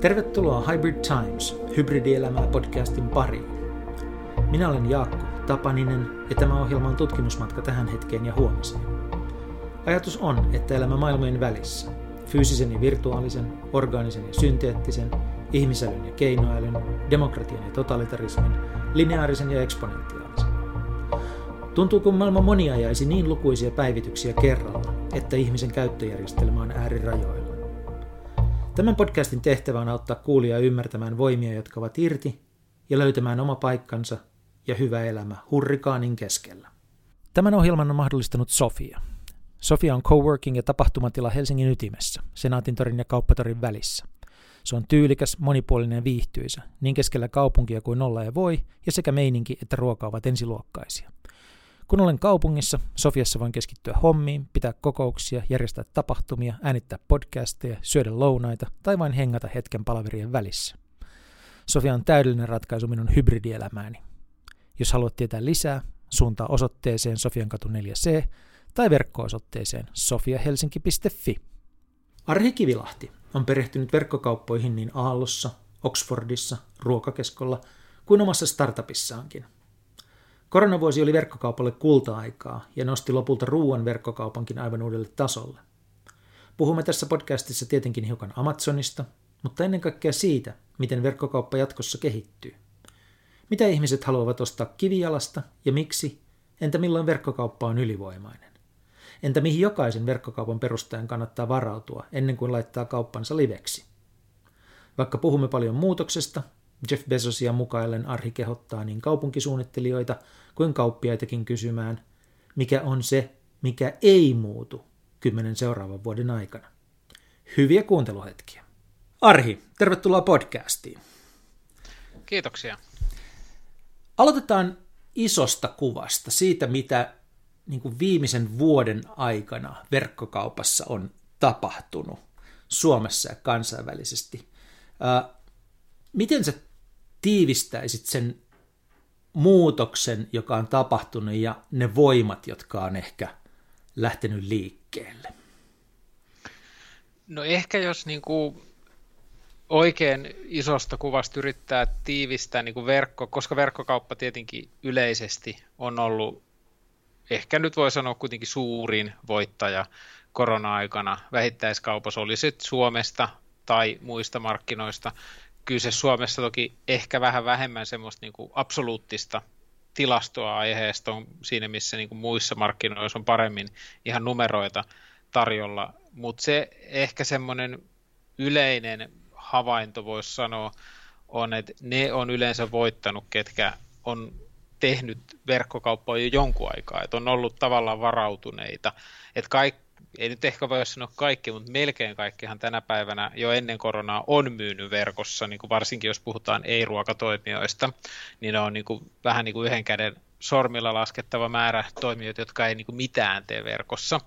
Tervetuloa Hybrid Times, hybridielämää podcastin pariin. Minä olen Jaakko Tapaninen ja tämä ohjelma on tutkimusmatka tähän hetkeen ja huomiseen. Ajatus on, että elämä maailmojen välissä, fyysisen ja virtuaalisen, orgaanisen ja synteettisen, ihmisälyn ja keinoälyn, demokratian ja totalitarismin, lineaarisen ja eksponentiaalisen. Tuntuu, kun maailma moniajaisi niin lukuisia päivityksiä kerralla, että ihmisen käyttöjärjestelmä on äärirajoilla. Tämän podcastin tehtävä on auttaa kuulijaa ymmärtämään voimia, jotka ovat irti, ja löytämään oma paikkansa ja hyvä elämä hurrikaanin keskellä. Tämän ohjelman on mahdollistanut Sofia. Sofia on coworking ja tapahtumatila Helsingin ytimessä, Senaatintorin ja Kauppatorin välissä. Se on tyylikäs, monipuolinen ja viihtyisä, niin keskellä kaupunkia kuin olla ja voi, ja sekä meininki että ruoka ovat ensiluokkaisia. Kun olen kaupungissa, Sofiassa voin keskittyä hommiin, pitää kokouksia, järjestää tapahtumia, äänittää podcasteja, syödä lounaita tai vain hengata hetken palaverien välissä. Sofia on täydellinen ratkaisu minun hybridielämääni. Jos haluat tietää lisää, suuntaa osoitteeseen Sofiankatu 4C tai verkko-osoitteeseen sofiahelsinki.fi. Arhi Kivilahti on perehtynyt verkkokauppoihin niin Aallossa, Oxfordissa, Ruokakeskolla kuin omassa startupissaankin – Koronavuosi oli verkkokaupalle kulta-aikaa ja nosti lopulta ruoan verkkokaupankin aivan uudelle tasolle. Puhumme tässä podcastissa tietenkin hiukan Amazonista, mutta ennen kaikkea siitä, miten verkkokauppa jatkossa kehittyy. Mitä ihmiset haluavat ostaa kivijalasta ja miksi, entä milloin verkkokauppa on ylivoimainen? Entä mihin jokaisen verkkokaupan perustajan kannattaa varautua ennen kuin laittaa kauppansa liveksi? Vaikka puhumme paljon muutoksesta, Jeff Bezosia mukaillen Arhi kehottaa niin kaupunkisuunnittelijoita kuin kauppiaitakin kysymään, mikä on se, mikä ei muutu kymmenen seuraavan vuoden aikana. Hyviä kuunteluhetkiä. Arhi, tervetuloa podcastiin. Kiitoksia. Aloitetaan isosta kuvasta, siitä mitä niin kuin viimeisen vuoden aikana verkkokaupassa on tapahtunut Suomessa ja kansainvälisesti. miten sä tiivistäisit sen muutoksen, joka on tapahtunut ja ne voimat, jotka on ehkä lähtenyt liikkeelle? No ehkä jos niin kuin oikein isosta kuvasta yrittää tiivistää niin kuin verkko, koska verkkokauppa tietenkin yleisesti on ollut, ehkä nyt voi sanoa kuitenkin suurin voittaja korona-aikana vähittäiskaupassa, oli se Suomesta tai muista markkinoista, kyllä se Suomessa toki ehkä vähän vähemmän semmoista niin kuin absoluuttista tilastoa aiheesta on siinä, missä niin kuin muissa markkinoissa on paremmin ihan numeroita tarjolla, mutta se ehkä semmoinen yleinen havainto voisi sanoa on, että ne on yleensä voittanut, ketkä on tehnyt verkkokauppaa jo jonkun aikaa, että on ollut tavallaan varautuneita, että kaikki ei nyt ehkä voi sanoa kaikki, mutta melkein kaikkihan tänä päivänä jo ennen koronaa on myynyt verkossa, niin kuin varsinkin jos puhutaan ei-ruokatoimijoista, niin ne on niin kuin, vähän niin kuin yhden käden sormilla laskettava määrä toimijoita, jotka ei niin kuin mitään tee verkossa.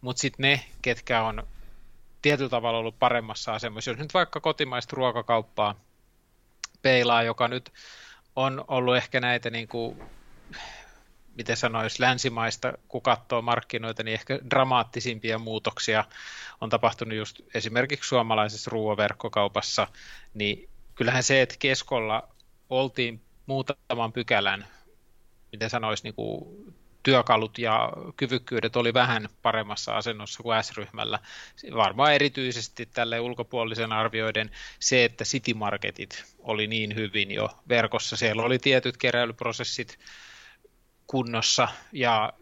Mutta sitten ne, ketkä on tietyllä tavalla ollut paremmassa asemassa, jos nyt vaikka kotimaista ruokakauppaa peilaa, joka nyt on ollut ehkä näitä niin kuin miten sanoisi, länsimaista, kun katsoo markkinoita, niin ehkä dramaattisimpia muutoksia on tapahtunut just esimerkiksi suomalaisessa ruoaverkkokaupassa, niin kyllähän se, että keskolla oltiin muutaman pykälän, miten sanoisi, niin kuin työkalut ja kyvykkyydet oli vähän paremmassa asennossa kuin S-ryhmällä. Varmaan erityisesti tälle ulkopuolisen arvioiden se, että City Marketit oli niin hyvin jo verkossa. Siellä oli tietyt keräilyprosessit kunnossa ja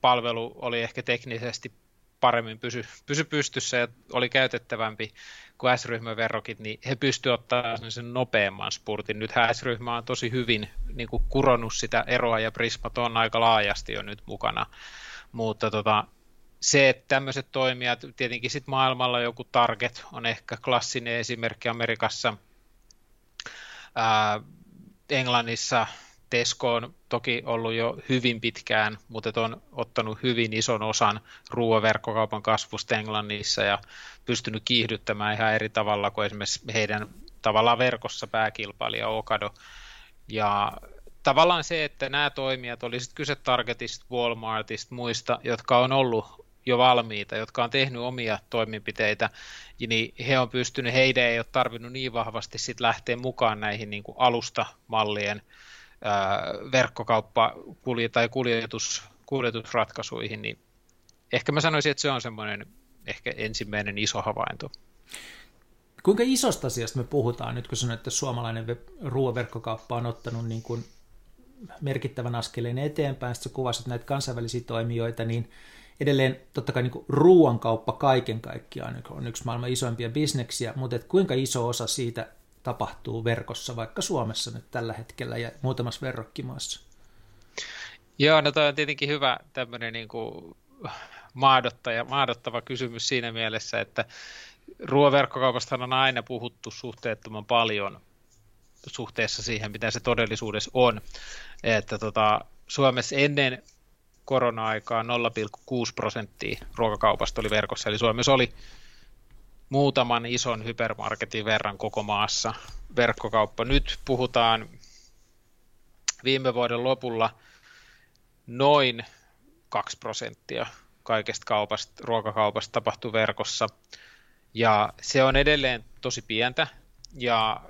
palvelu oli ehkä teknisesti paremmin pysy, pysy pystyssä ja oli käytettävämpi kuin S-ryhmän verrokit, niin he pystyivät ottaa sen nopeamman spurtin. Nyt S-ryhmä on tosi hyvin niin kuin kuronnut sitä eroa ja Prismat on aika laajasti jo nyt mukana. Mutta tota, se, että tämmöiset toimijat, tietenkin sitten maailmalla joku Target on ehkä klassinen esimerkki Amerikassa, ää, Englannissa Tesco on toki ollut jo hyvin pitkään, mutta on ottanut hyvin ison osan ruoaverkkokaupan kasvusta Englannissa ja pystynyt kiihdyttämään ihan eri tavalla kuin esimerkiksi heidän tavallaan verkossa pääkilpailija Okado. Ja tavallaan se, että nämä toimijat, oli sitten kyse Targetista, Walmartista, muista, jotka on ollut jo valmiita, jotka on tehnyt omia toimenpiteitä, niin he on pystynyt, heidän ei ole tarvinnut niin vahvasti sit lähteä mukaan näihin niin kuin alustamallien verkkokauppa tai kuljetus, kuljetusratkaisuihin, niin ehkä mä sanoisin, että se on semmoinen ehkä ensimmäinen iso havainto. Kuinka isosta asiasta me puhutaan nyt, kun sanoit, että suomalainen ruoaverkkokauppa on ottanut niin kuin merkittävän askeleen eteenpäin, sitten kuvasit näitä kansainvälisiä toimijoita, niin edelleen totta kai niin ruoankauppa kaiken kaikkiaan on yksi maailman isoimpia bisneksiä, mutta et kuinka iso osa siitä tapahtuu verkossa, vaikka Suomessa nyt tällä hetkellä ja muutamassa verrokkimaassa? Joo, no toi on tietenkin hyvä tämmöinen niin kuin maadottaja, maadottava kysymys siinä mielessä, että ruoaverkkokaupasta on aina puhuttu suhteettoman paljon suhteessa siihen, mitä se todellisuudessa on. Että tota, Suomessa ennen korona-aikaa 0,6 prosenttia ruokakaupasta oli verkossa, eli Suomessa oli muutaman ison hypermarketin verran koko maassa verkkokauppa. Nyt puhutaan viime vuoden lopulla noin 2 prosenttia kaikesta kaupasta, ruokakaupasta tapahtui verkossa. Ja se on edelleen tosi pientä ja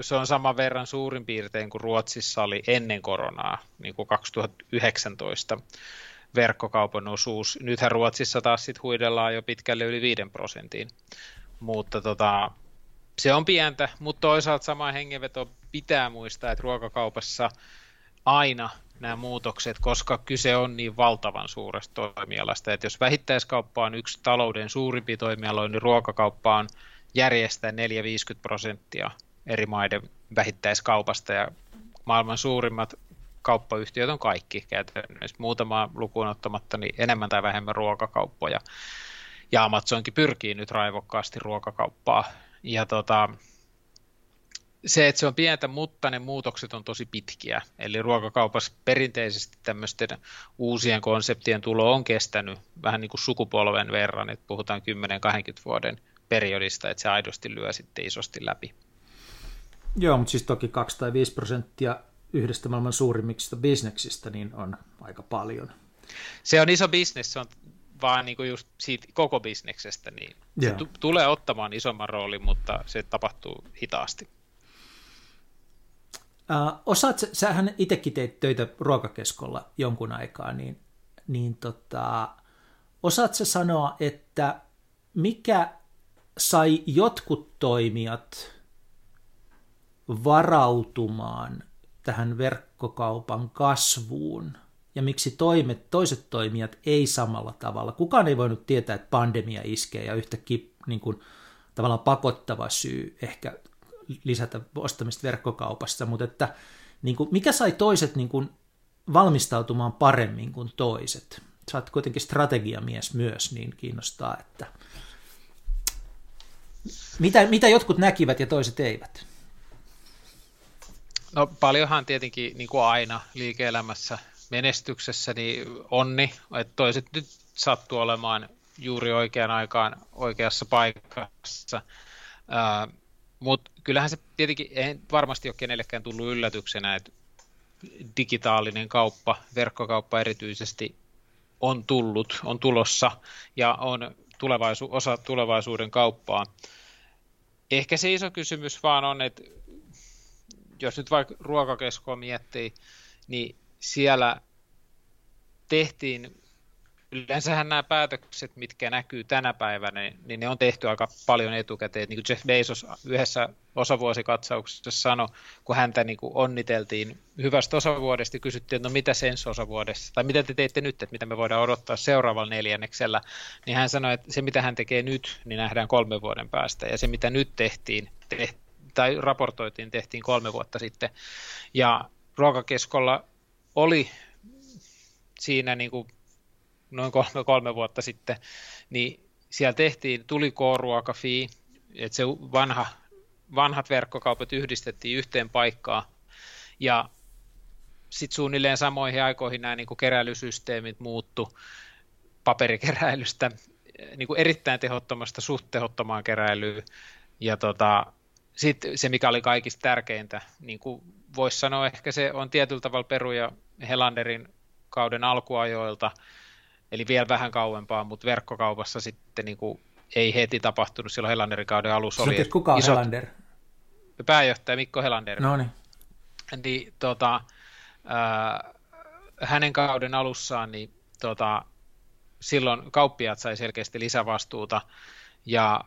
se on saman verran suurin piirtein kuin Ruotsissa oli ennen koronaa, niin kuin 2019 verkkokaupan osuus. Nythän Ruotsissa taas sit huidellaan jo pitkälle yli 5 prosentin, mutta tota, se on pientä, mutta toisaalta sama hengenveto pitää muistaa, että ruokakaupassa aina nämä muutokset, koska kyse on niin valtavan suuresta toimialasta, että jos vähittäiskauppa on yksi talouden suurimpi toimialo, niin ruokakauppa on järjestää 4-50 prosenttia eri maiden vähittäiskaupasta ja maailman suurimmat kauppayhtiöt on kaikki käytännössä. Muutama lukuun ottamatta niin enemmän tai vähemmän ruokakauppoja. Ja Amazonkin pyrkii nyt raivokkaasti ruokakauppaa. Ja tota, se, että se on pientä, mutta ne muutokset on tosi pitkiä. Eli ruokakaupassa perinteisesti tämmöisten uusien konseptien tulo on kestänyt vähän niin kuin sukupolven verran, että puhutaan 10-20 vuoden periodista, että se aidosti lyö sitten isosti läpi. Joo, mutta siis toki 2 tai 5 prosenttia yhdestä maailman suurimmista bisneksistä niin on aika paljon. Se on iso bisnes, se on vaan niin kuin just siitä koko bisneksestä, niin se t- tulee ottamaan isomman roolin, mutta se tapahtuu hitaasti. Uh, osaat, sähän itsekin teit töitä ruokakeskolla jonkun aikaa, niin, niin tota, osaat sä sanoa, että mikä sai jotkut toimijat varautumaan tähän verkkokaupan kasvuun ja miksi toimet, toiset toimijat ei samalla tavalla. Kukaan ei voinut tietää, että pandemia iskee ja yhtäkkiä niin kuin, tavallaan pakottava syy ehkä lisätä ostamista verkkokaupassa, mutta että niin kuin, mikä sai toiset niin kuin, valmistautumaan paremmin kuin toiset? Sä oot kuitenkin strategiamies myös, niin kiinnostaa, että mitä, mitä jotkut näkivät ja toiset eivät? No paljonhan tietenkin niin kuin aina liike-elämässä menestyksessä niin onni, että toiset nyt sattuu olemaan juuri oikeaan aikaan oikeassa paikassa. Mutta kyllähän se tietenkin ei varmasti ole kenellekään tullut yllätyksenä, että digitaalinen kauppa, verkkokauppa erityisesti on tullut, on tulossa ja on tulevaisu- osa tulevaisuuden kauppaa. Ehkä se iso kysymys vaan on, että jos nyt vaikka ruokakeskoa miettii, niin siellä tehtiin, yleensähän nämä päätökset, mitkä näkyy tänä päivänä, niin ne on tehty aika paljon etukäteen. Niin kuin Jeff Bezos yhdessä osavuosikatsauksessa sanoi, kun häntä niin kuin onniteltiin hyvästä osavuodesta, kysyttiin, että no mitä sen osavuodessa, tai mitä te teette nyt, että mitä me voidaan odottaa seuraavalla neljänneksellä, niin hän sanoi, että se mitä hän tekee nyt, niin nähdään kolmen vuoden päästä, ja se mitä nyt tehtiin, tehtiin tai raportoitiin, tehtiin kolme vuotta sitten. Ja ruokakeskolla oli siinä niin kuin noin kolme, kolme vuotta sitten, niin siellä tehtiin, tuli K-ruoka fee, että se vanha, vanhat verkkokaupat yhdistettiin yhteen paikkaan, ja sitten suunnilleen samoihin aikoihin nämä niin kuin keräilysysteemit muuttu paperikeräilystä niin kuin erittäin tehottomasta suht tehottomaan keräilyyn, ja tota, sitten se, mikä oli kaikista tärkeintä, niin kuin voisi sanoa, ehkä se on tietyllä tavalla Peru ja Helanderin kauden alkuajoilta, eli vielä vähän kauempaa, mutta verkkokaupassa sitten niin kuin ei heti tapahtunut silloin Helanderin kauden alussa. Oli kuka on isot... Helander? Pääjohtaja Mikko Helander. No niin. Niin, tota, äh, hänen kauden alussaan, niin tota, silloin kauppiaat sai selkeästi lisävastuuta ja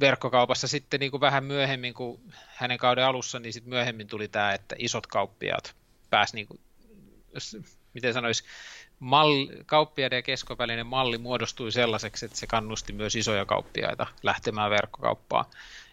verkkokaupassa sitten niin kuin vähän myöhemmin kuin hänen kauden alussa, niin sitten myöhemmin tuli tämä, että isot kauppiaat pääsi, niin kuin, miten sanoisi, malli, kauppiaiden ja keskovälinen malli muodostui sellaiseksi, että se kannusti myös isoja kauppiaita lähtemään verkkokauppaan.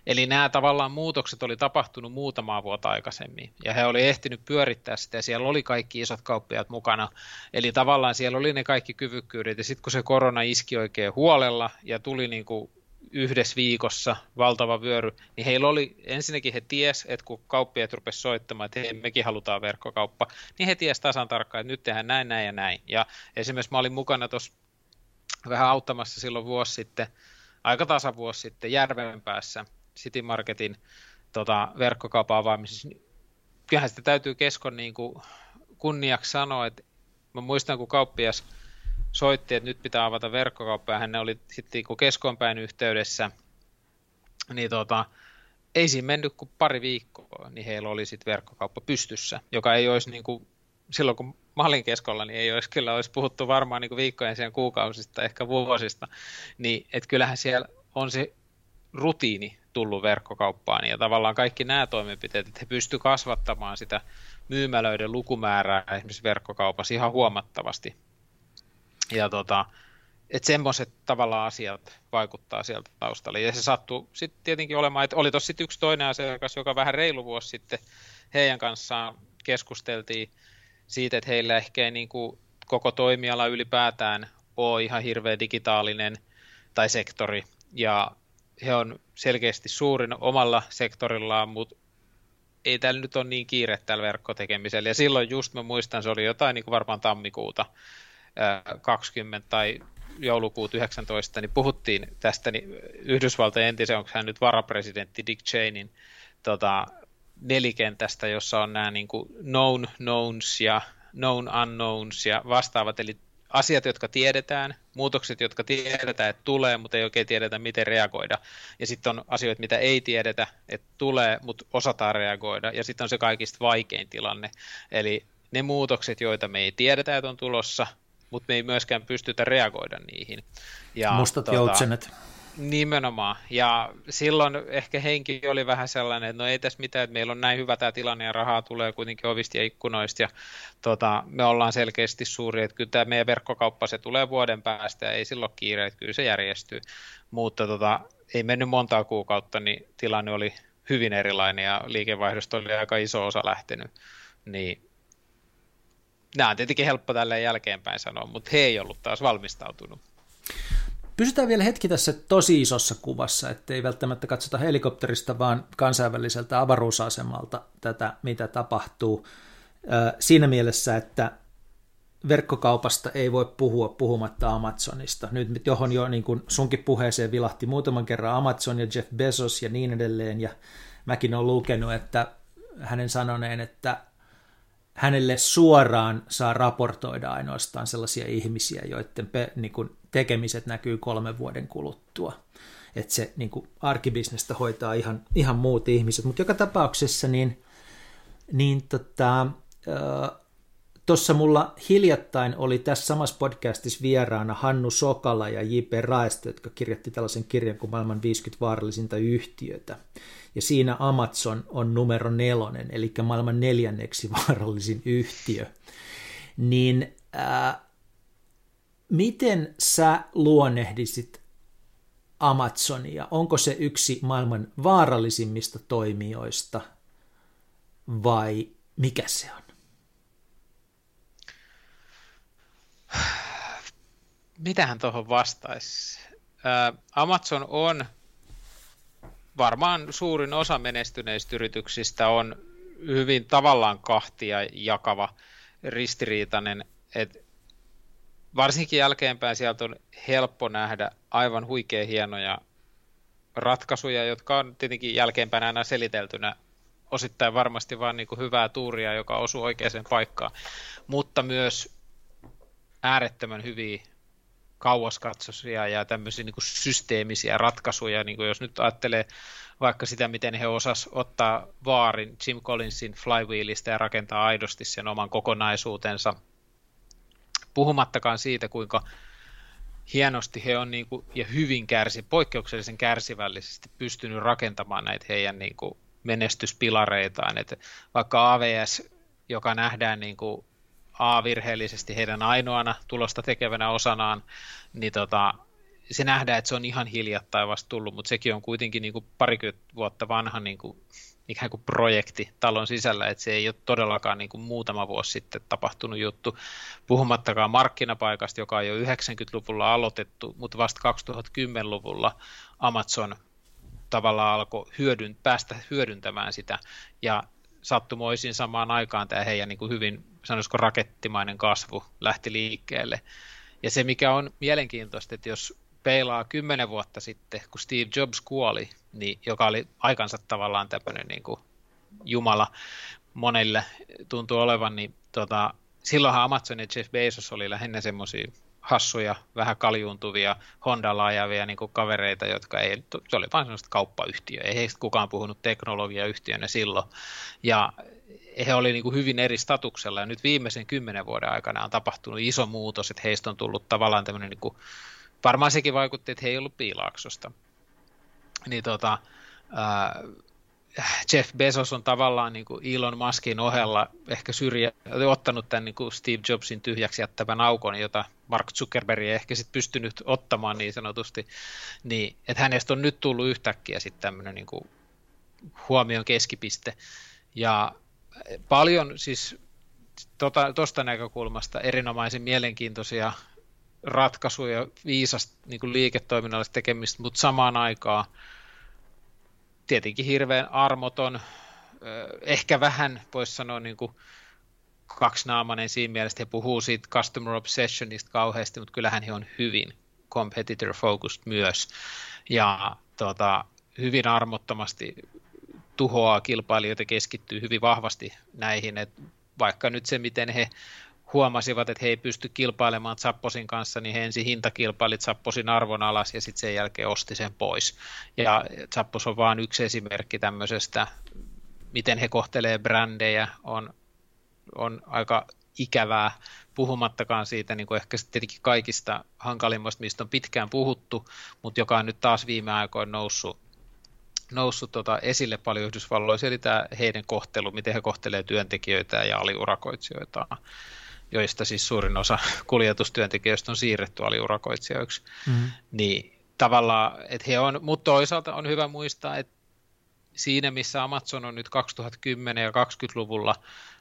Eli nämä tavallaan muutokset oli tapahtunut muutamaa vuotta aikaisemmin, ja he oli ehtinyt pyörittää sitä, ja siellä oli kaikki isot kauppiaat mukana. Eli tavallaan siellä oli ne kaikki kyvykkyydet, ja sitten kun se korona iski oikein huolella, ja tuli niin kuin yhdessä viikossa valtava vyöry, niin heillä oli, ensinnäkin he ties, että kun kauppiaat rupesivat soittamaan, että hei, mekin halutaan verkkokauppa, niin he ties tasan tarkkaan, että nyt tehdään näin, näin ja näin. Ja esimerkiksi mä olin mukana tuossa vähän auttamassa silloin vuosi sitten, aika tasa vuosi sitten Järvenpäässä City Marketin tota, verkkokaupan avaamisessa. Kyllähän sitä täytyy keskon niin kuin kunniaksi sanoa, että mä muistan, kun kauppias – soitti, että nyt pitää avata verkkokauppa, ja hän oli sitten kun keskonpäin yhteydessä, niin tota, ei siinä mennyt kuin pari viikkoa, niin heillä oli sitten verkkokauppa pystyssä, joka ei olisi niin kuin, silloin kun mä olin keskolla, niin ei olisi kyllä olisi puhuttu varmaan niin kuin viikkojen sen kuukausista, ehkä vuosista, niin että kyllähän siellä on se rutiini tullut verkkokauppaan, ja tavallaan kaikki nämä toimenpiteet, että he pystyvät kasvattamaan sitä myymälöiden lukumäärää esimerkiksi verkkokaupassa ihan huomattavasti ja tota, että semmoiset tavallaan asiat vaikuttaa sieltä taustalla. Ja se sattuu sitten tietenkin olemaan, että oli tuossa yksi toinen asiakas, joka vähän reilu vuosi sitten heidän kanssaan keskusteltiin siitä, että heillä ehkä ei niin kuin koko toimiala ylipäätään ole ihan hirveän digitaalinen tai sektori, ja he on selkeästi suurin omalla sektorillaan, mutta ei täällä nyt ole niin kiire tällä verkkotekemisellä. Ja silloin just mä muistan, se oli jotain niin kuin varmaan tammikuuta, 20 tai joulukuut 19, niin puhuttiin tästä niin Yhdysvaltojen entisen, onko hän nyt varapresidentti Dick Cheneyn tota, nelikentästä, jossa on nämä niin kuin known knowns ja known unknowns ja vastaavat, eli asiat, jotka tiedetään, muutokset, jotka tiedetään, että tulee, mutta ei oikein tiedetä, miten reagoida. Ja sitten on asioita, mitä ei tiedetä, että tulee, mutta osataan reagoida. Ja sitten on se kaikista vaikein tilanne. Eli ne muutokset, joita me ei tiedetä, että on tulossa, mutta me ei myöskään pystytä reagoida niihin. Ja, Mustat tota, joutsenet. Nimenomaan. Ja silloin ehkä henki oli vähän sellainen, että no ei tässä mitään, että meillä on näin hyvä tämä tilanne ja rahaa tulee kuitenkin ovista ja ikkunoista ja tota, me ollaan selkeästi suuri, että kyllä tämä meidän verkkokauppa se tulee vuoden päästä ja ei silloin kiire, että kyllä se järjestyy. Mutta tota, ei mennyt montaa kuukautta, niin tilanne oli hyvin erilainen ja liikevaihdosta oli aika iso osa lähtenyt. Niin nämä on tietenkin helppo tällä jälkeenpäin sanoa, mutta he ei ollut taas valmistautunut. Pysytään vielä hetki tässä tosi isossa kuvassa, ettei välttämättä katsota helikopterista, vaan kansainväliseltä avaruusasemalta tätä, mitä tapahtuu. Siinä mielessä, että verkkokaupasta ei voi puhua puhumatta Amazonista. Nyt johon jo niin kuin sunkin puheeseen vilahti muutaman kerran Amazon ja Jeff Bezos ja niin edelleen, ja mäkin olen lukenut, että hänen sanoneen, että hänelle suoraan saa raportoida ainoastaan sellaisia ihmisiä, joiden pe, niin kuin, tekemiset näkyy kolmen vuoden kuluttua. Että se niin kuin, arkibisnestä hoitaa ihan, ihan muut ihmiset. Mutta joka tapauksessa niin, niin tota, tuossa mulla hiljattain oli tässä samassa podcastissa vieraana Hannu Sokala ja J.P. Raesto, jotka kirjoitti tällaisen kirjan kuin maailman 50 vaarallisinta yhtiötä ja siinä Amazon on numero nelonen, eli maailman neljänneksi vaarallisin yhtiö. Niin ää, miten sä luonnehdisit Amazonia? Onko se yksi maailman vaarallisimmista toimijoista vai mikä se on? Mitähän tuohon vastaisi? Amazon on varmaan suurin osa menestyneistä yrityksistä on hyvin tavallaan kahtia jakava, ristiriitainen, että varsinkin jälkeenpäin sieltä on helppo nähdä aivan huikea hienoja ratkaisuja, jotka on tietenkin jälkeenpäin aina seliteltynä osittain varmasti vain niin kuin hyvää tuuria, joka osuu oikeaan paikkaan, mutta myös äärettömän hyviä kauaskatsoisia ja tämmöisiä niin kuin systeemisiä ratkaisuja, niin kuin jos nyt ajattelee vaikka sitä, miten he osas ottaa vaarin Jim Collinsin flywheelista ja rakentaa aidosti sen oman kokonaisuutensa, puhumattakaan siitä, kuinka hienosti he on niin kuin, ja hyvin kärsi, poikkeuksellisen kärsivällisesti pystynyt rakentamaan näitä heidän niin kuin, menestyspilareitaan. että vaikka AVS, joka nähdään niin kuin, A-virheellisesti heidän ainoana tulosta tekevänä osanaan, niin tota, se nähdään, että se on ihan hiljattain vasta tullut, mutta sekin on kuitenkin niin kuin parikymmentä vuotta vanha niin kuin, ikään kuin projekti talon sisällä, että se ei ole todellakaan niin kuin muutama vuosi sitten tapahtunut juttu, puhumattakaan markkinapaikasta, joka on jo 90-luvulla aloitettu, mutta vasta 2010-luvulla Amazon tavallaan alkoi hyödyn, päästä hyödyntämään sitä, ja sattumoisin samaan aikaan tämä heidän niin kuin hyvin, sanoisiko rakettimainen kasvu lähti liikkeelle. Ja se, mikä on mielenkiintoista, että jos peilaa kymmenen vuotta sitten, kun Steve Jobs kuoli, niin, joka oli aikansa tavallaan tämmöinen niin kuin jumala monille tuntuu olevan, niin tota, silloinhan Amazon ja Jeff Bezos oli lähinnä semmoisia hassuja, vähän kaljuuntuvia, Hondalla ajavia niin kuin kavereita, jotka ei, se oli vain sellaista kauppayhtiö, ei heistä kukaan puhunut teknologiayhtiönä silloin, ja he oli niin kuin hyvin eri statuksella, ja nyt viimeisen kymmenen vuoden aikana on tapahtunut iso muutos, että heistä on tullut tavallaan tämmöinen niin kuin varmaan sekin vaikutti, että he ei ollut piilaaksosta. Niin tota, äh, Jeff Bezos on tavallaan niin kuin Elon Muskin ohella ehkä syrjä, ottanut tämän niin kuin Steve Jobsin tyhjäksi jättävän aukon, jota Mark Zuckerberg ei ehkä sit pystynyt ottamaan niin sanotusti, niin että hänestä on nyt tullut yhtäkkiä sitten tämmöinen niin kuin huomion keskipiste. Ja paljon siis tuosta tota, näkökulmasta erinomaisen mielenkiintoisia ratkaisuja, viisasta niin liiketoiminnallista tekemistä, mutta samaan aikaan tietenkin hirveän armoton, ehkä vähän voisi sanoa niin kuin kaksinaamainen siinä mielessä, että he puhuu siitä customer obsessionista kauheasti, mutta kyllähän he on hyvin competitor focused myös. Ja tota, hyvin armottomasti tuhoaa kilpailijoita, keskittyy hyvin vahvasti näihin, että vaikka nyt se, miten he huomasivat, että he ei pysty kilpailemaan Zapposin kanssa, niin he ensin hintakilpailit Zapposin arvon alas ja sitten sen jälkeen osti sen pois. Ja Zappos on vain yksi esimerkki tämmöisestä, miten he kohtelee brändejä, on, on aika ikävää, puhumattakaan siitä niin kuin ehkä tietenkin kaikista hankalimmasta, mistä on pitkään puhuttu, mutta joka on nyt taas viime aikoina noussut, noussut tota esille paljon Yhdysvalloissa, eli tämä heidän kohtelu, miten he kohtelee työntekijöitä ja aliurakoitsijoita joista siis suurin osa kuljetustyöntekijöistä on siirretty aliurakoitsijoiksi, mm-hmm. niin tavallaan, että he on, mutta toisaalta on hyvä muistaa, että siinä missä Amazon on nyt 2010 ja 20-luvulla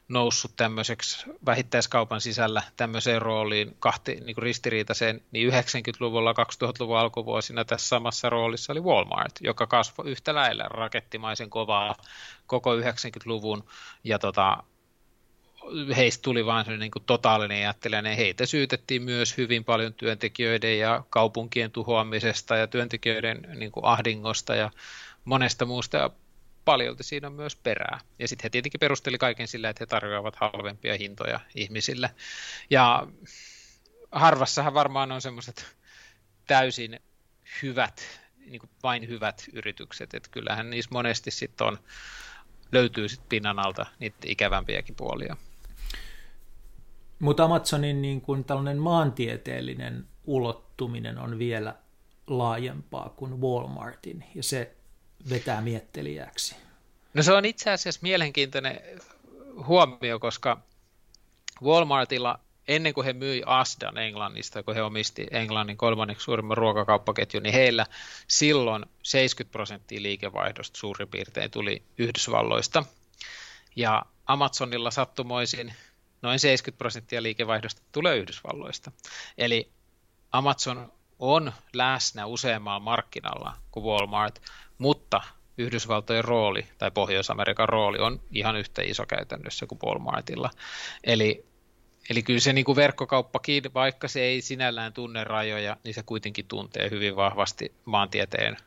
noussut tämmöiseksi vähittäiskaupan sisällä tämmöiseen rooliin kahti, niin kuin ristiriitaiseen, niin 90-luvulla, 2000-luvun alkuvuosina tässä samassa roolissa oli Walmart, joka kasvoi yhtä lailla rakettimaisen kovaa koko 90-luvun ja tota, heistä tuli vain se niin totaalinen jättiläinen. Heitä syytettiin myös hyvin paljon työntekijöiden ja kaupunkien tuhoamisesta ja työntekijöiden niin kuin ahdingosta ja monesta muusta. Paljolti siinä on myös perää. Ja sitten he tietenkin perusteli kaiken sillä, että he tarjoavat halvempia hintoja ihmisille. Ja harvassahan varmaan on semmoiset täysin hyvät, niin kuin vain hyvät yritykset. Että kyllähän niissä monesti sitten on, löytyy sitten pinnan alta niitä ikävämpiäkin puolia. Mutta Amazonin niin kuin tällainen maantieteellinen ulottuminen on vielä laajempaa kuin Walmartin, ja se vetää miettelijäksi. No se on itse asiassa mielenkiintoinen huomio, koska Walmartilla ennen kuin he myi Asdan Englannista, kun he omisti Englannin kolmanneksi suurimman ruokakauppaketjun, niin heillä silloin 70 prosenttia liikevaihdosta suurin piirtein tuli Yhdysvalloista. Ja Amazonilla sattumoisin noin 70 prosenttia liikevaihdosta tulee Yhdysvalloista. Eli Amazon on läsnä useammalla markkinalla kuin Walmart, mutta Yhdysvaltojen rooli tai Pohjois-Amerikan rooli on ihan yhtä iso käytännössä kuin Walmartilla. Eli, eli kyllä se niin kuin verkkokauppakin, vaikka se ei sinällään tunne rajoja, niin se kuitenkin tuntee hyvin vahvasti maantieteen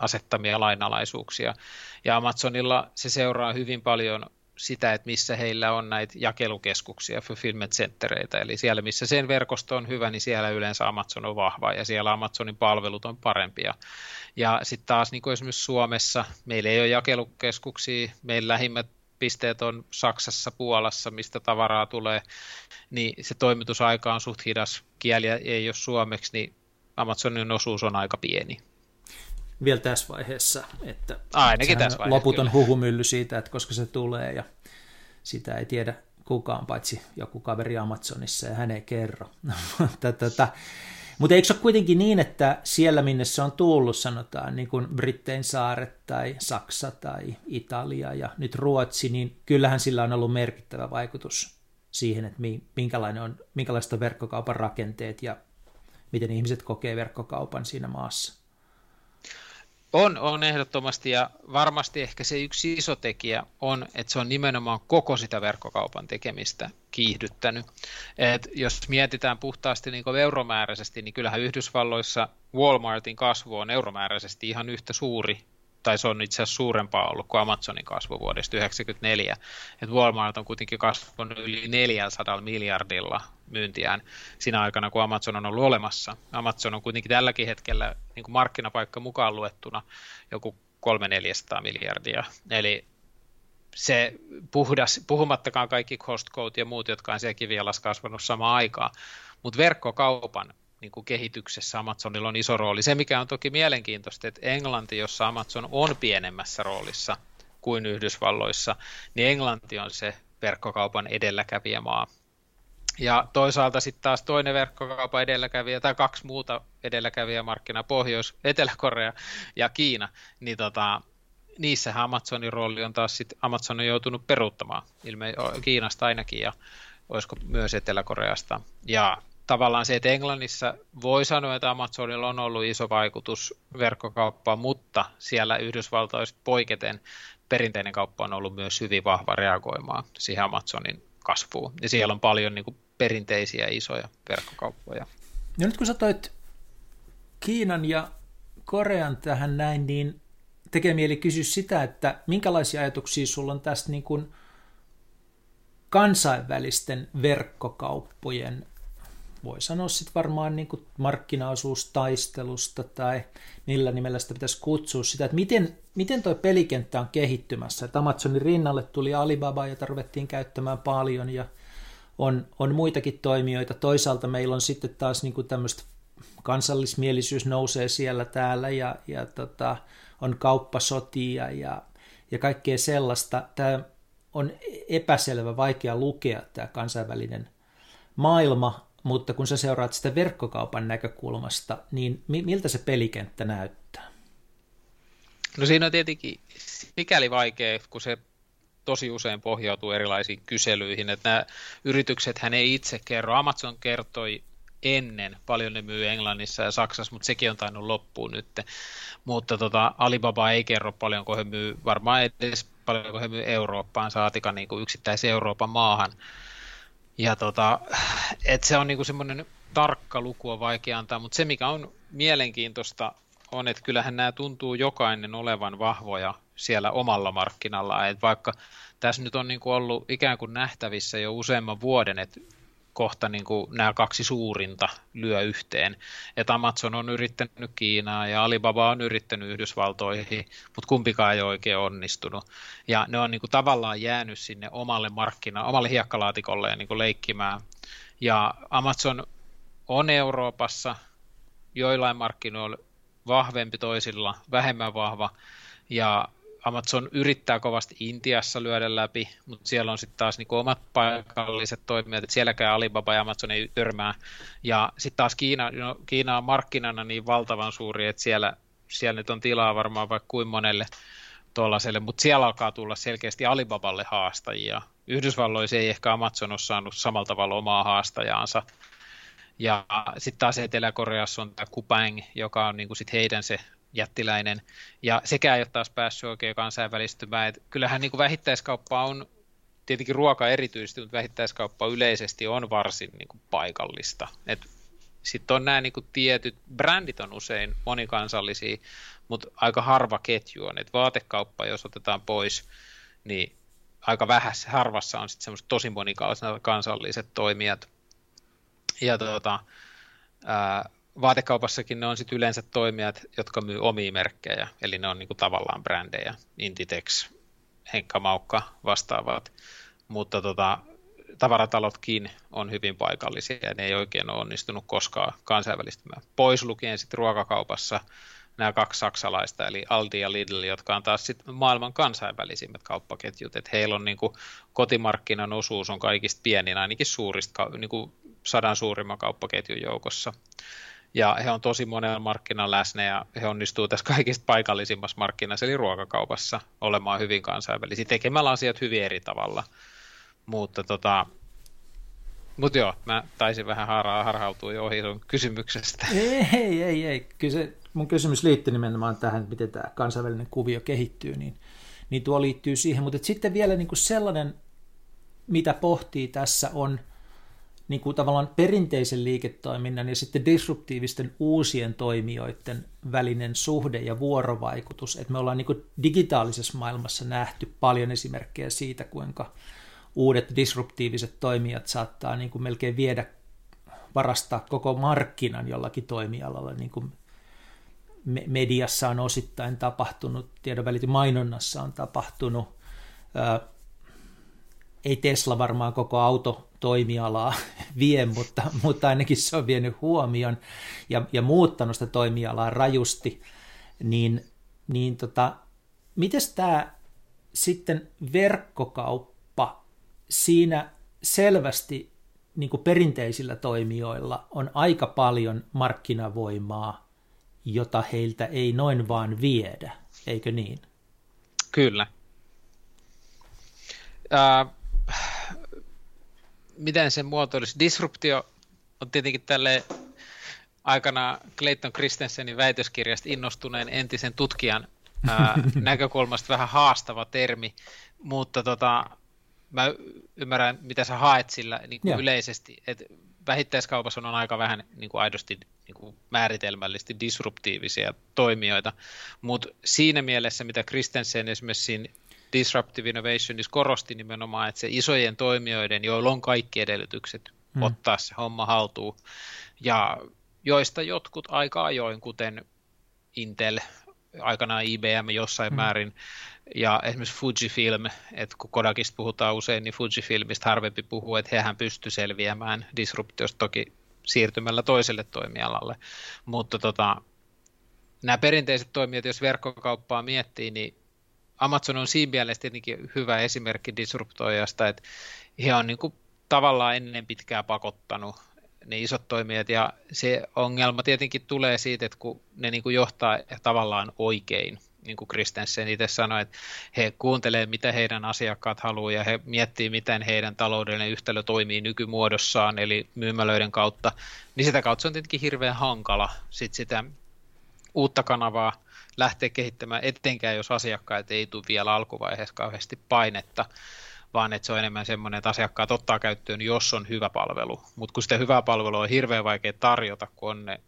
asettamia lainalaisuuksia. Ja Amazonilla se seuraa hyvin paljon sitä, että missä heillä on näitä jakelukeskuksia, fulfillment centereitä, eli siellä missä sen verkosto on hyvä, niin siellä yleensä Amazon on vahva ja siellä Amazonin palvelut on parempia. Ja sitten taas niin kuin esimerkiksi Suomessa, meillä ei ole jakelukeskuksia, meillä lähimmät pisteet on Saksassa, Puolassa, mistä tavaraa tulee, niin se toimitusaika on suht hidas, kieli ei ole suomeksi, niin Amazonin osuus on aika pieni vielä tässä vaiheessa. Että Ainakin tässä vaiheessa. Loputon kyllä. huhumylly siitä, että koska se tulee ja sitä ei tiedä kukaan, paitsi joku kaveri Amazonissa ja hän ei kerro. mutta eikö se ole kuitenkin niin, että siellä minne se on tullut, sanotaan niin kuin Brittein saaret tai Saksa tai Italia ja nyt Ruotsi, niin kyllähän sillä on ollut merkittävä vaikutus siihen, että minkälainen on, minkälaiset on verkkokaupan rakenteet ja miten ihmiset kokee verkkokaupan siinä maassa. On, on ehdottomasti ja varmasti ehkä se yksi iso tekijä on, että se on nimenomaan koko sitä verkkokaupan tekemistä kiihdyttänyt. Et jos mietitään puhtaasti niin euromääräisesti, niin kyllähän Yhdysvalloissa Walmartin kasvu on euromääräisesti ihan yhtä suuri tai se on itse asiassa suurempaa ollut kuin Amazonin kasvu vuodesta 1994. Et Walmart on kuitenkin kasvanut yli 400 miljardilla myyntiään siinä aikana, kun Amazon on ollut olemassa. Amazon on kuitenkin tälläkin hetkellä niin kuin markkinapaikka mukaan luettuna joku 300-400 miljardia. Eli se puhdas, puhumattakaan kaikki Costco ja muut, jotka on siellä kivialas kasvanut samaan aikaan, mutta verkkokaupan niin kuin kehityksessä Amazonilla on iso rooli. Se, mikä on toki mielenkiintoista, että Englanti, jossa Amazon on pienemmässä roolissa kuin Yhdysvalloissa, niin Englanti on se verkkokaupan edelläkävijämaa. Ja toisaalta sitten taas toinen verkkokaupan edelläkävijä tai kaksi muuta edelläkävijämarkkinaa, Pohjois, Etelä-Korea ja Kiina, niin tota, niissähän Amazonin rooli on taas sitten, Amazon on joutunut peruuttamaan, ilme Kiinasta ainakin ja olisiko myös Etelä-Koreasta. Ja tavallaan se, että Englannissa voi sanoa, että Amazonilla on ollut iso vaikutus verkkokauppaan, mutta siellä Yhdysvaltoista poiketen perinteinen kauppa on ollut myös hyvin vahva reagoimaan siihen Amazonin kasvuun. Ja siellä on paljon niin kuin perinteisiä isoja verkkokauppoja. No nyt kun sä toit Kiinan ja Korean tähän näin, niin tekee mieli kysyä sitä, että minkälaisia ajatuksia sulla on tästä niin kuin kansainvälisten verkkokauppojen voi sanoa sitten varmaan niin kuin markkinaosuustaistelusta tai millä nimellä sitä pitäisi kutsua sitä, että miten, miten toi pelikenttä on kehittymässä. Että Amazonin rinnalle tuli Alibaba, jota ruvettiin käyttämään paljon ja on, on muitakin toimijoita. Toisaalta meillä on sitten taas niin kuin tämmöistä kansallismielisyys nousee siellä täällä ja, ja tota, on kauppasotia ja, ja kaikkea sellaista. Tämä on epäselvä, vaikea lukea tämä kansainvälinen maailma, mutta kun sä seuraat sitä verkkokaupan näkökulmasta, niin miltä se pelikenttä näyttää? No siinä on tietenkin mikäli vaikea, kun se tosi usein pohjautuu erilaisiin kyselyihin, että nämä yritykset hän ei itse kerro. Amazon kertoi ennen, paljon ne myy Englannissa ja Saksassa, mutta sekin on tainnut loppuun nyt. Mutta tota, Alibaba ei kerro paljonko he myy, varmaan edes paljonko he myy Eurooppaan, saatika niin yksittäisen Euroopan maahan. Ja tota, et se on niinku semmoinen tarkka luku on vaikea antaa, mutta se mikä on mielenkiintoista on, että kyllähän nämä tuntuu jokainen olevan vahvoja siellä omalla markkinalla, että vaikka tässä nyt on niinku ollut ikään kuin nähtävissä jo useamman vuoden, että kohta niin kuin nämä kaksi suurinta lyö yhteen. Että Amazon on yrittänyt Kiinaa ja Alibaba on yrittänyt Yhdysvaltoihin, mutta kumpikaan ei ole oikein onnistunut. Ja ne on niin kuin tavallaan jäänyt sinne omalle markkina, omalle hiekkalaatikolle niin kuin leikkimään. Ja Amazon on Euroopassa joillain markkinoilla vahvempi toisilla, vähemmän vahva. Ja Amazon yrittää kovasti Intiassa lyödä läpi, mutta siellä on sitten taas niinku omat paikalliset toimijat, että sielläkään Alibaba ja Amazon ei törmää. Ja sitten taas Kiina, no, Kiina on markkinana niin valtavan suuri, että siellä, siellä nyt on tilaa varmaan vaikka kuin monelle tuollaiselle, mutta siellä alkaa tulla selkeästi Alibaballe haastajia. Yhdysvalloissa ei ehkä Amazon ole saanut samalla tavalla omaa haastajaansa. Ja sitten taas Etelä-Koreassa on tämä Kupang, joka on niinku sit heidän se jättiläinen, ja sekään ei ole taas päässyt oikein kansainvälistymään. Et kyllähän niin kuin vähittäiskauppa on, tietenkin ruoka erityisesti, mutta vähittäiskauppa yleisesti on varsin niin kuin paikallista. Sitten on nämä niin kuin tietyt, brändit on usein monikansallisia, mutta aika harva ketju on. Et vaatekauppa, jos otetaan pois, niin aika vähässä, harvassa on sitten semmoiset tosi monikansalliset toimijat. Ja tuota, ää, vaatekaupassakin ne on sitten yleensä toimijat, jotka myy omia merkkejä, eli ne on niinku tavallaan brändejä, Inditex, Henkka Maukka vastaavat, mutta tota, tavaratalotkin on hyvin paikallisia ja ne ei oikein ole onnistunut koskaan kansainvälistymään. Pois lukien sitten ruokakaupassa nämä kaksi saksalaista, eli Aldi ja Lidl, jotka on taas sitten maailman kansainvälisimmät kauppaketjut. että heillä on niin kuin, kotimarkkinan osuus on kaikista pienin, ainakin suurista, niin kuin sadan suurimman kauppaketjun joukossa. Ja he on tosi monella markkinalla läsnä ja he onnistuu tässä kaikista paikallisimmassa markkinassa, eli ruokakaupassa, olemaan hyvin kansainvälisiä, tekemällä asiat hyvin eri tavalla. Mutta tota, mut joo, mä taisin vähän haraa harhautua jo ohi sun kysymyksestä. Ei, ei, ei. ei. Kyllä se, mun kysymys liittyy nimenomaan tähän, miten tämä kansainvälinen kuvio kehittyy, niin, niin tuo liittyy siihen. Mutta sitten vielä niin kuin sellainen, mitä pohtii tässä on niin kuin tavallaan perinteisen liiketoiminnan ja sitten disruptiivisten uusien toimijoiden välinen suhde ja vuorovaikutus. Että me ollaan niin kuin digitaalisessa maailmassa nähty paljon esimerkkejä siitä, kuinka uudet disruptiiviset toimijat saattaa niin kuin melkein viedä, varastaa koko markkinan jollakin toimialalla, niin kuin mediassa on osittain tapahtunut, tiedonvälity mainonnassa on tapahtunut, ei Tesla varmaan koko autotoimialaa vie, mutta, mutta ainakin se on vienyt huomion ja, ja muuttanut sitä toimialaa rajusti, niin, niin tota, miten tämä sitten verkkokauppa siinä selvästi niin kuin perinteisillä toimijoilla on aika paljon markkinavoimaa, jota heiltä ei noin vaan viedä, eikö niin? Kyllä. Äh, miten se muotoilisi? Disruptio on tietenkin tälle aikana Clayton Christensenin väitöskirjasta innostuneen entisen tutkijan ää, näkökulmasta vähän haastava termi, mutta tota, mä ymmärrän, mitä sä haet sillä niin kuin yleisesti, että vähittäiskaupassa on aika vähän niin kuin aidosti niin kuin määritelmällisesti disruptiivisia toimijoita, mutta siinä mielessä, mitä Christensen esimerkiksi siinä Disruptive Innovationissa korosti nimenomaan, että se isojen toimijoiden, joilla on kaikki edellytykset hmm. ottaa se homma haltuun, ja joista jotkut aika ajoin, kuten Intel, aikanaan IBM jossain hmm. määrin, ja esimerkiksi Fujifilm, että kun Kodakista puhutaan usein, niin Fujifilmistä harvempi puhuu, että hehän pysty selviämään disruptiosta toki siirtymällä toiselle toimialalle, mutta tota, nämä perinteiset toimijat, jos verkkokauppaa miettii, niin Amazon on siinä mielessä tietenkin hyvä esimerkki disruptoijasta, että he on niin kuin tavallaan ennen pitkää pakottanut ne isot toimijat, ja se ongelma tietenkin tulee siitä, että kun ne niin kuin johtaa tavallaan oikein, niin kuin Kristensen itse sanoi, että he kuuntelee, mitä heidän asiakkaat haluaa, ja he miettii, miten heidän taloudellinen yhtälö toimii nykymuodossaan, eli myymälöiden kautta, niin sitä kautta se on tietenkin hirveän hankala sit sitä uutta kanavaa lähteä kehittämään, etenkään jos asiakkaat ei tule vielä alkuvaiheessa kauheasti painetta, vaan että se on enemmän semmoinen, että asiakkaat ottaa käyttöön, jos on hyvä palvelu. Mutta kun sitä hyvää palvelua on hirveän vaikea tarjota, kun on ne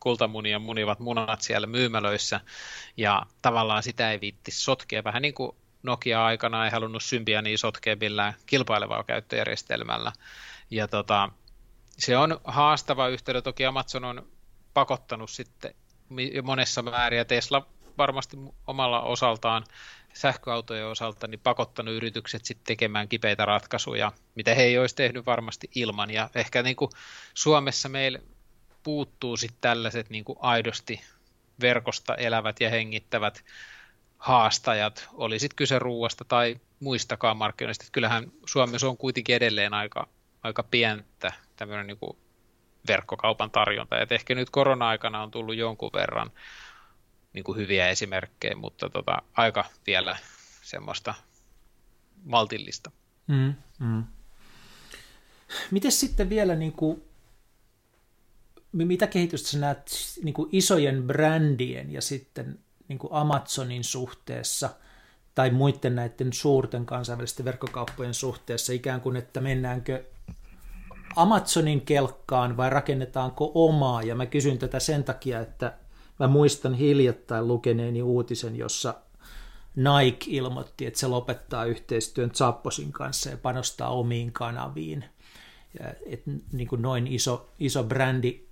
kultamunia munivat munat siellä myymälöissä, ja tavallaan sitä ei viitti sotkea. Vähän niin kuin Nokia aikana ei halunnut niin sotkea millään kilpailevaa käyttöjärjestelmällä. Ja tota, se on haastava yhtälö. Toki Amazon on pakottanut sitten monessa määrin, ja Tesla varmasti omalla osaltaan sähköautojen osalta niin pakottanut yritykset sitten tekemään kipeitä ratkaisuja, mitä he ei olisi tehnyt varmasti ilman. Ja ehkä niin kuin Suomessa meillä puuttuu sitten tällaiset niin kuin aidosti verkosta elävät ja hengittävät haastajat, oli sitten kyse ruuasta tai muistakaan markkinoista. Kyllähän Suomessa on kuitenkin edelleen aika, aika pientä tämmöinen niin kuin verkkokaupan tarjonta. Et ehkä nyt korona-aikana on tullut jonkun verran niin kuin hyviä esimerkkejä, mutta tota, aika vielä semmoista maltillista. Mm, mm. Miten sitten vielä, niin kuin, mitä kehitystä sä näet niin kuin isojen brändien ja sitten niin kuin Amazonin suhteessa tai muiden näiden suurten kansainvälisten verkkokauppojen suhteessa, ikään kuin, että mennäänkö Amazonin kelkkaan vai rakennetaanko omaa? Ja mä kysyn tätä sen takia, että mä muistan hiljattain lukeneeni uutisen, jossa Nike ilmoitti, että se lopettaa yhteistyön Zapposin kanssa ja panostaa omiin kanaviin. Ja, et, niin kuin noin iso, iso brändi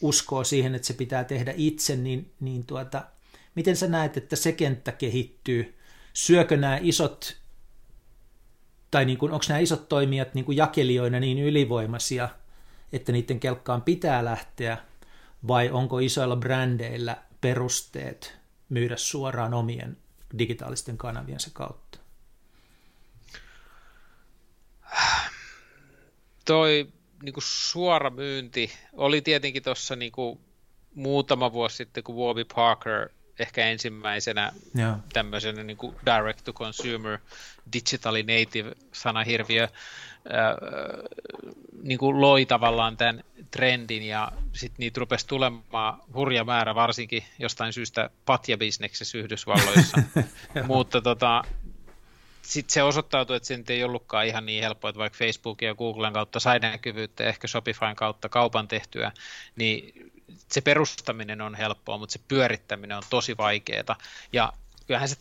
uskoo siihen, että se pitää tehdä itse, niin, niin tuota, miten sä näet, että se kenttä kehittyy? Syökö nämä isot, tai niin onko nämä isot toimijat niin kuin jakelijoina niin ylivoimaisia, että niiden kelkkaan pitää lähteä, vai onko isoilla brändeillä perusteet myydä suoraan omien digitaalisten kanaviensa kautta? Toi niin kuin suora myynti oli tietenkin tuossa niin muutama vuosi sitten, kun Warby Parker ehkä ensimmäisenä yeah. tämmöisenä niin kuin direct to consumer digitally native sanahirviö äh, niin kuin loi tavallaan tämän trendin ja sitten niitä rupesi tulemaan hurja määrä varsinkin jostain syystä patjabisneksessä Yhdysvalloissa, mutta tota, sitten se osoittautui, että se ei ollutkaan ihan niin helppoa, että vaikka Facebookin ja Googlen kautta sai näkyvyyttä ja ehkä Shopifyn kautta kaupan tehtyä, niin se perustaminen on helppoa, mutta se pyörittäminen on tosi vaikeaa. Ja kyllähän se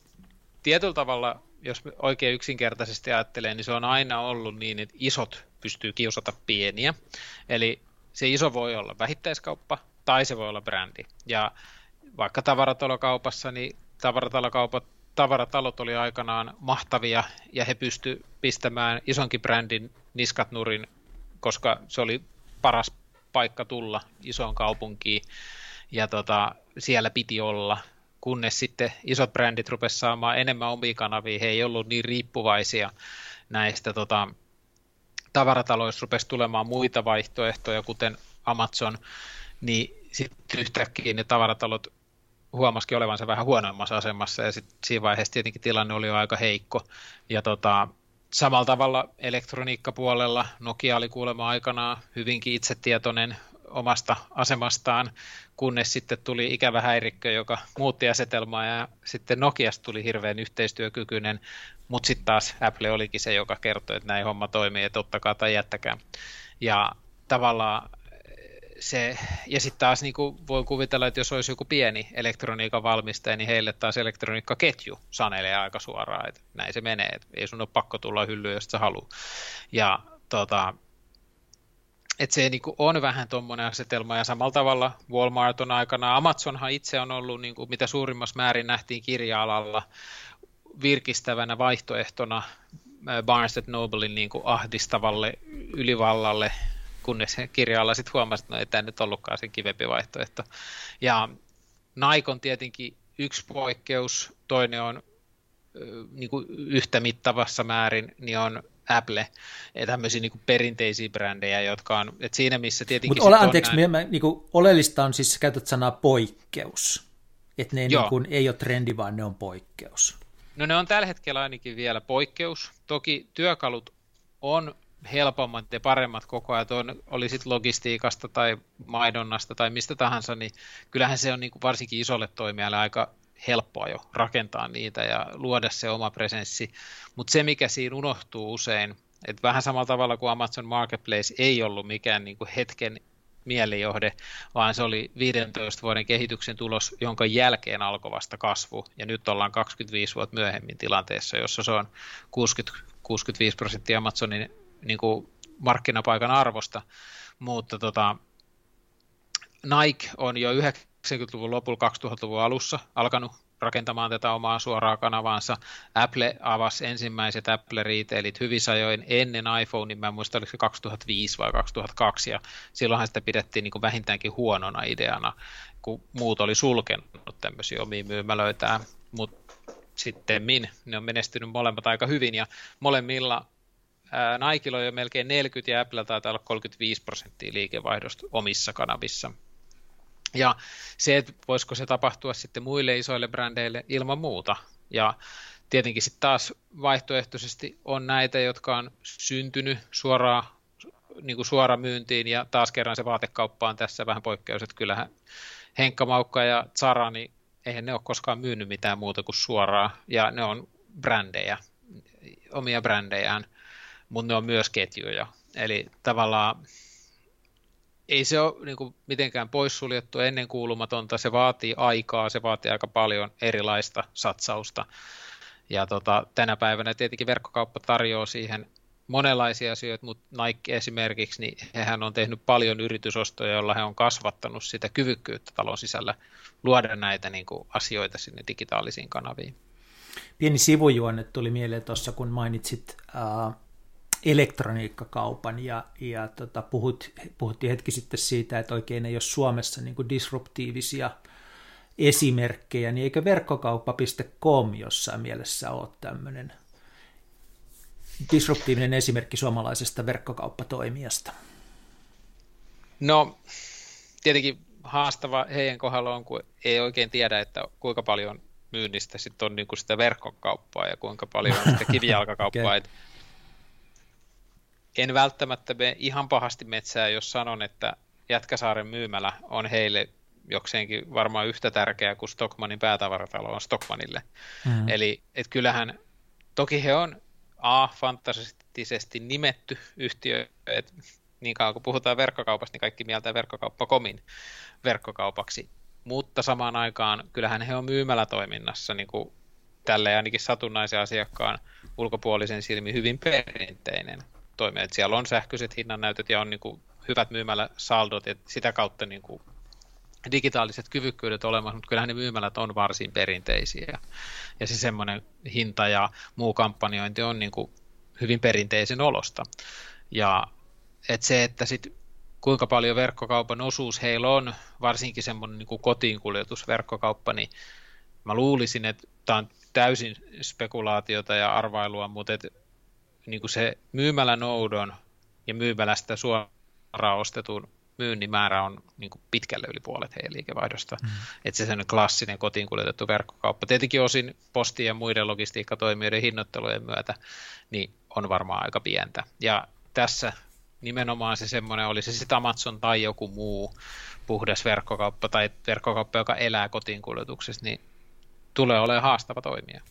tietyllä tavalla, jos oikein yksinkertaisesti ajattelee, niin se on aina ollut niin, että isot pystyy kiusata pieniä. Eli se iso voi olla vähittäiskauppa tai se voi olla brändi. Ja vaikka tavaratalokaupassa, niin tavaratalokaupat tavaratalot oli aikanaan mahtavia ja he pysty pistämään isonkin brändin niskat nurin, koska se oli paras paikka tulla isoon kaupunkiin. Ja tota, siellä piti olla, kunnes sitten isot brändit rupesivat saamaan enemmän omia kanavia, he ei ollut niin riippuvaisia näistä tota, tavarataloissa rupesi tulemaan muita vaihtoehtoja, kuten Amazon, niin sitten yhtäkkiä ne tavaratalot huomasikin olevansa vähän huonoimmassa asemassa. Ja sitten siinä vaiheessa tietenkin tilanne oli jo aika heikko. Ja tota, samalla tavalla elektroniikkapuolella Nokia oli kuulemma aikanaan hyvinkin itsetietoinen omasta asemastaan, kunnes sitten tuli ikävä häirikkö, joka muutti asetelmaa ja sitten Nokiasta tuli hirveän yhteistyökykyinen, mutta sitten taas Apple olikin se, joka kertoi, että näin homma toimii, että ottakaa tai jättäkää. Ja tavallaan se, ja sitten taas niin kuin voi kuvitella, että jos olisi joku pieni elektroniikan valmistaja, niin heille taas elektroniikkaketju sanelee aika suoraan, että näin se menee, että ei sun ole pakko tulla hyllyyn, jos sä haluaa. Ja tota, että se niin kuin on vähän tuommoinen asetelma, ja samalla tavalla Walmart on aikana, Amazonhan itse on ollut, niin kuin, mitä suurimmassa määrin nähtiin kirja-alalla, virkistävänä vaihtoehtona Barnes Noblein niin kuin ahdistavalle ylivallalle kunnes kirjalla sitten huomasi, että no ei tämä nyt ollutkaan sen kivempi vaihtoehto. Ja Nike on tietenkin yksi poikkeus, toinen on niin kuin yhtä mittavassa määrin, niin on Apple, ja tämmöisiä niin kuin perinteisiä brändejä, jotka on, että siinä missä tietenkin... Mutta ole, anteeksi, näin... mä, niin kuin, oleellista on siis, käytät sanaa poikkeus, että ne niin kuin, ei ole trendi, vaan ne on poikkeus. No ne on tällä hetkellä ainakin vielä poikkeus. Toki työkalut on helpommat ja paremmat koko ajan, on, oli sitten logistiikasta tai maidonnasta tai mistä tahansa, niin kyllähän se on niin kuin varsinkin isolle toimijalle aika helppoa jo rakentaa niitä ja luoda se oma presenssi. Mutta se, mikä siinä unohtuu usein, että vähän samalla tavalla kuin Amazon Marketplace ei ollut mikään niin kuin hetken mielijohde, vaan se oli 15 vuoden kehityksen tulos, jonka jälkeen alkoi vasta kasvu. Ja nyt ollaan 25 vuotta myöhemmin tilanteessa, jossa se on 60, 65 prosenttia Amazonin niin kuin markkinapaikan arvosta, mutta tota, Nike on jo 90-luvun lopulla 2000-luvun alussa alkanut rakentamaan tätä omaa suoraa kanavaansa. Apple avasi ensimmäiset Apple Retailit hyvissä ajoin ennen iPhone, mä en muista oliko se 2005 vai 2002, ja silloinhan sitä pidettiin niin kuin vähintäänkin huonona ideana, kun muut oli sulkenut tämmöisiä omia myymälöitään, mutta sitten min, ne on menestynyt molemmat aika hyvin, ja molemmilla Nikella on jo melkein 40 ja Apple taitaa olla 35 prosenttia liikevaihdosta omissa kanavissa. Ja se, että voisiko se tapahtua sitten muille isoille brändeille ilman muuta. Ja tietenkin sitten taas vaihtoehtoisesti on näitä, jotka on syntynyt suoraan niin kuin suora myyntiin ja taas kerran se vaatekauppa on tässä vähän poikkeus, että kyllähän Henkka Maukka ja Zara, niin eihän ne ole koskaan myynyt mitään muuta kuin suoraan ja ne on brändejä, omia brändejään mutta ne on myös ketjuja. Eli tavallaan ei se ole niin kuin, mitenkään poissuljettu ennen kuulumatonta, se vaatii aikaa, se vaatii aika paljon erilaista satsausta, Ja tota, tänä päivänä tietenkin verkkokauppa tarjoaa siihen monenlaisia asioita, mutta Nike esimerkiksi, niin hehän on tehnyt paljon yritysostoja, joilla he on kasvattanut sitä kyvykkyyttä talon sisällä luoda näitä niin kuin, asioita sinne digitaalisiin kanaviin. Pieni sivujuonne tuli mieleen tuossa, kun mainitsit äh, elektroniikkakaupan ja, ja tota, puhut, puhuttiin hetki sitten siitä, että oikein ei ole Suomessa niin kuin disruptiivisia esimerkkejä, niin eikö verkkokauppa.com jossain mielessä ole tämmöinen disruptiivinen esimerkki suomalaisesta verkkokauppatoimijasta? No, tietenkin haastava heidän kohdalla on, kun ei oikein tiedä, että kuinka paljon myynnistä sitten on niin kuin sitä verkkokauppaa ja kuinka paljon on sitä kivijalkakauppaa. okay. En välttämättä me ihan pahasti metsää, jos sanon, että Jätkäsaaren myymälä on heille jokseenkin varmaan yhtä tärkeä kuin Stockmanin päätavaratalo on Stockmanille. Mm-hmm. Eli et kyllähän, toki he on A, fantastisesti nimetty yhtiö, että niin kauan kun puhutaan verkkokaupasta, niin kaikki mieltää verkkokauppa.comin verkkokaupaksi. Mutta samaan aikaan kyllähän he on myymälätoiminnassa niin kuin tälle ainakin satunnaisen asiakkaan ulkopuolisen silmi hyvin perinteinen toimija. Että siellä on sähköiset hinnannäytöt ja on niin kuin hyvät myymäläsaldot ja sitä kautta niin kuin digitaaliset kyvykkyydet olemassa, mutta kyllähän ne myymälät on varsin perinteisiä. Ja se semmoinen hinta ja muu kampanjointi on niin kuin hyvin perinteisen olosta. Ja et se, että sit kuinka paljon verkkokaupan osuus heillä on, varsinkin semmoinen niin kotiinkuljetusverkkokauppa, niin mä luulisin, että tämä on täysin spekulaatiota ja arvailua, mutta et, niin kuin se myymälänoudon ja myymälästä suoraan ostetun myynnin määrä on niin kuin pitkälle yli puolet heidän liikevaihdosta. Mm. Että se on klassinen kotiin kuljetettu verkkokauppa. Tietenkin osin postin ja muiden logistiikkatoimijoiden hinnoittelujen myötä niin on varmaan aika pientä. Ja tässä nimenomaan se semmoinen, oli se sitten Amazon tai joku muu puhdas verkkokauppa tai verkkokauppa, joka elää kotiin kuljetuksessa, niin tulee olemaan haastava toimija.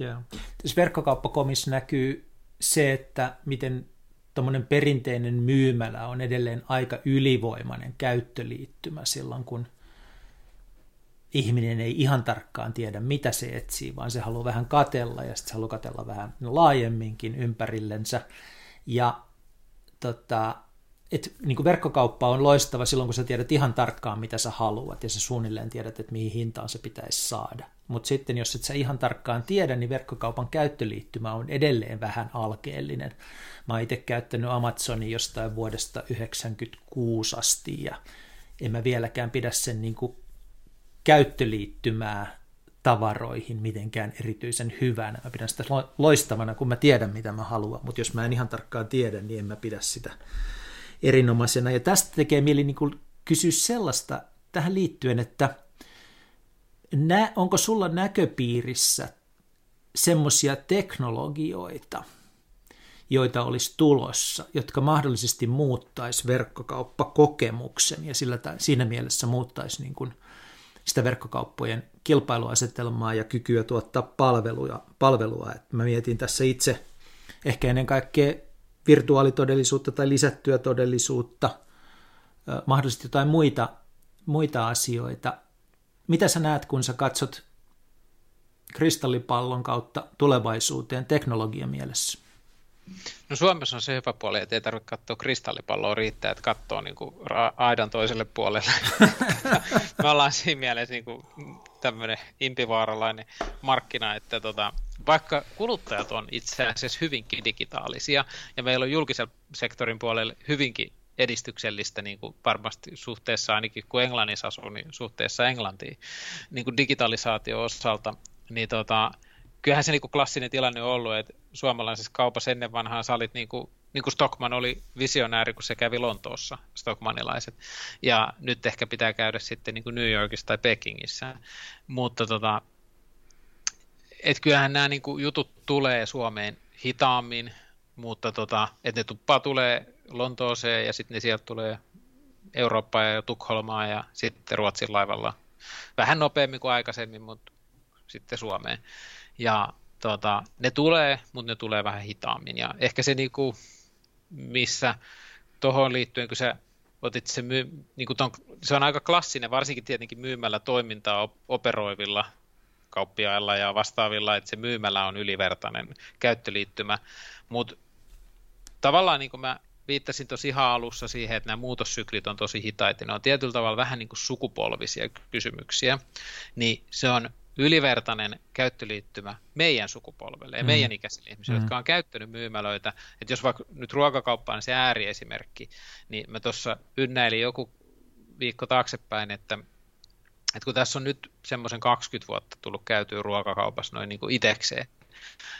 Yeah. Tässä verkkokauppakomissa näkyy se, että miten tuommoinen perinteinen myymälä on edelleen aika ylivoimainen käyttöliittymä silloin, kun ihminen ei ihan tarkkaan tiedä, mitä se etsii, vaan se haluaa vähän katella ja sitten se haluaa katella vähän laajemminkin ympärillensä. Ja tota, et, niin kuin verkkokauppa on loistava silloin, kun sä tiedät ihan tarkkaan, mitä sä haluat, ja sä suunnilleen tiedät, että mihin hintaan se pitäisi saada. Mutta sitten, jos et sä ihan tarkkaan tiedä, niin verkkokaupan käyttöliittymä on edelleen vähän alkeellinen. Mä oon itse käyttänyt Amazonin jostain vuodesta 1996 asti, ja en mä vieläkään pidä sen niin kuin käyttöliittymää tavaroihin mitenkään erityisen hyvänä. Mä pidän sitä loistavana, kun mä tiedän, mitä mä haluan, mutta jos mä en ihan tarkkaan tiedä, niin en mä pidä sitä erinomaisena. Ja tästä tekee mieli niin kuin kysyä sellaista tähän liittyen, että nä, onko sulla näköpiirissä semmoisia teknologioita, joita olisi tulossa, jotka mahdollisesti muuttaisi verkkokauppakokemuksen ja sillä, siinä mielessä muuttaisi niin kuin sitä verkkokauppojen kilpailuasetelmaa ja kykyä tuottaa palveluja, palvelua. Et mä mietin tässä itse ehkä ennen kaikkea virtuaalitodellisuutta tai lisättyä todellisuutta, mahdollisesti jotain muita, muita asioita. Mitä sä näet, kun sä katsot kristallipallon kautta tulevaisuuteen teknologian mielessä? No Suomessa on se hyvä puoli, että ei tarvitse katsoa kristallipalloa, riittää, että katsoo niin kuin aidan toiselle puolelle. Me ollaan siinä mielessä niin kuin tämmöinen impivaaralainen markkina, että tota, vaikka kuluttajat on itse asiassa hyvinkin digitaalisia, ja meillä on julkisen sektorin puolelle hyvinkin edistyksellistä niin kuin varmasti suhteessa ainakin kun Englannissa asuu, niin suhteessa Englantiin niin kuin digitalisaatio osalta, niin tota, kyllähän se niin kuin klassinen tilanne on ollut, että suomalaisessa kaupassa ennen vanhaa salit niin kuin, niin kuin Stockman oli visionääri, kun se kävi Lontoossa, Stockmanilaiset. Ja nyt ehkä pitää käydä sitten niin kuin New Yorkissa tai Pekingissä. Mutta tota, et kyllähän nämä niin kuin jutut tulee Suomeen hitaammin, mutta tota, että ne tuppaa tulee Lontooseen ja sitten ne sieltä tulee Eurooppaan ja Tukholmaa ja sitten Ruotsin laivalla vähän nopeammin kuin aikaisemmin, mutta sitten Suomeen. Ja tota, ne tulee, mutta ne tulee vähän hitaammin. Ja ehkä se, niinku, missä tuohon liittyen, kun sä otit se, myy, niinku ton, se on aika klassinen, varsinkin tietenkin myymällä toimintaa operoivilla kauppiailla ja vastaavilla, että se myymällä on ylivertainen käyttöliittymä, mutta tavallaan niin kuin mä viittasin tosi ihan alussa siihen, että nämä muutossyklit on tosi hitaita, ne on tietyllä tavalla vähän niin kuin sukupolvisia kysymyksiä, niin se on ylivertainen käyttöliittymä meidän sukupolvelle ja mm. meidän ikäisille ihmisille, mm. jotka on käyttänyt myymälöitä. Että jos vaikka nyt ruokakauppa on se ääriesimerkki, niin mä tuossa ynnäilin joku viikko taaksepäin, että, että kun tässä on nyt semmoisen 20 vuotta tullut käytyä ruokakaupassa noin niin kuin itekseen,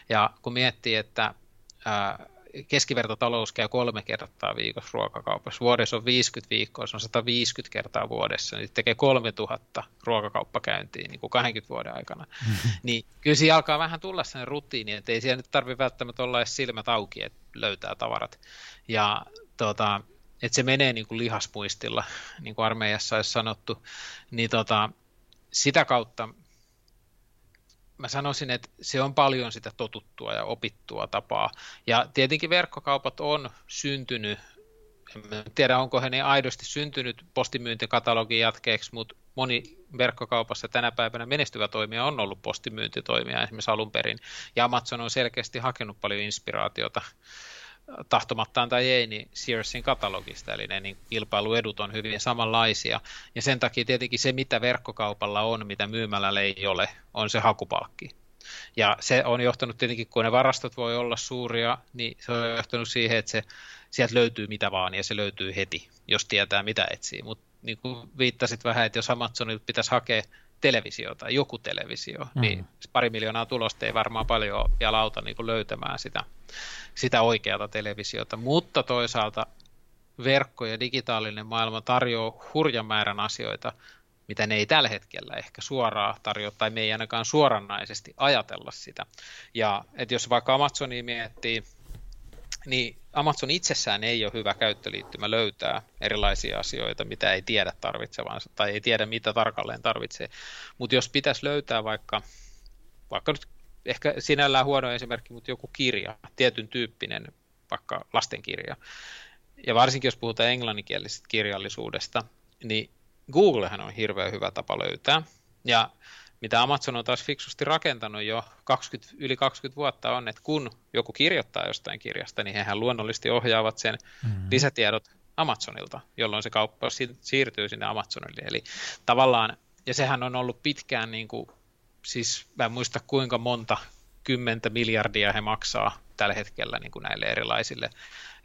ja kun miettii, että ää, keskivertotalous käy kolme kertaa viikossa ruokakaupassa. Vuodessa on 50 viikkoa, se on 150 kertaa vuodessa, niin tekee 3000 ruokakauppakäyntiä niin kuin 20 vuoden aikana. Niin kyllä siinä alkaa vähän tulla sellainen rutiini, että ei siellä nyt tarvitse välttämättä olla edes silmät auki, että löytää tavarat. Ja tota, että se menee niin kuin lihaspuistilla, niin kuin armeijassa olisi sanottu, niin tota, sitä kautta mä sanoisin, että se on paljon sitä totuttua ja opittua tapaa. Ja tietenkin verkkokaupat on syntynyt, en tiedä onko he ne aidosti syntynyt postimyyntikatalogin jatkeeksi, mutta moni verkkokaupassa tänä päivänä menestyvä toimija on ollut postimyyntitoimija esimerkiksi alun perin. Ja Amazon on selkeästi hakenut paljon inspiraatiota tahtomattaan tai ei, niin Searsin katalogista, eli ne niin kilpailuedut on hyvin samanlaisia. Ja sen takia tietenkin se, mitä verkkokaupalla on, mitä myymällä ei ole, on se hakupalkki. Ja se on johtanut tietenkin, kun ne varastot voi olla suuria, niin se on johtanut siihen, että se, sieltä löytyy mitä vaan, ja se löytyy heti, jos tietää mitä etsii. Mutta niin kuin viittasit vähän, että jos Amazonilta pitäisi hakea televisio tai joku televisio, mm. niin pari miljoonaa tulosta ei varmaan paljon vielä auta niin löytämään sitä, sitä oikeata televisiota, mutta toisaalta verkko ja digitaalinen maailma tarjoaa hurjan määrän asioita, mitä ne ei tällä hetkellä ehkä suoraan tarjoa, tai me ei ainakaan suoranaisesti ajatella sitä. Ja että jos vaikka Amazoni miettii, niin Amazon itsessään ei ole hyvä käyttöliittymä löytää erilaisia asioita, mitä ei tiedä tarvitsevansa tai ei tiedä, mitä tarkalleen tarvitsee. Mutta jos pitäisi löytää vaikka, vaikka nyt ehkä sinällään huono esimerkki, mutta joku kirja, tietyn tyyppinen, vaikka lastenkirja, ja varsinkin jos puhutaan englanninkielisestä kirjallisuudesta, niin Googlehan on hirveän hyvä tapa löytää. Ja mitä Amazon on taas fiksusti rakentanut jo 20, yli 20 vuotta on, että kun joku kirjoittaa jostain kirjasta, niin hehän luonnollisesti ohjaavat sen mm-hmm. lisätiedot Amazonilta, jolloin se kauppa siirtyy sinne Amazonille. Eli tavallaan, ja sehän on ollut pitkään, niin kuin, siis mä en muista kuinka monta kymmentä miljardia he maksaa tällä hetkellä niin kuin näille erilaisille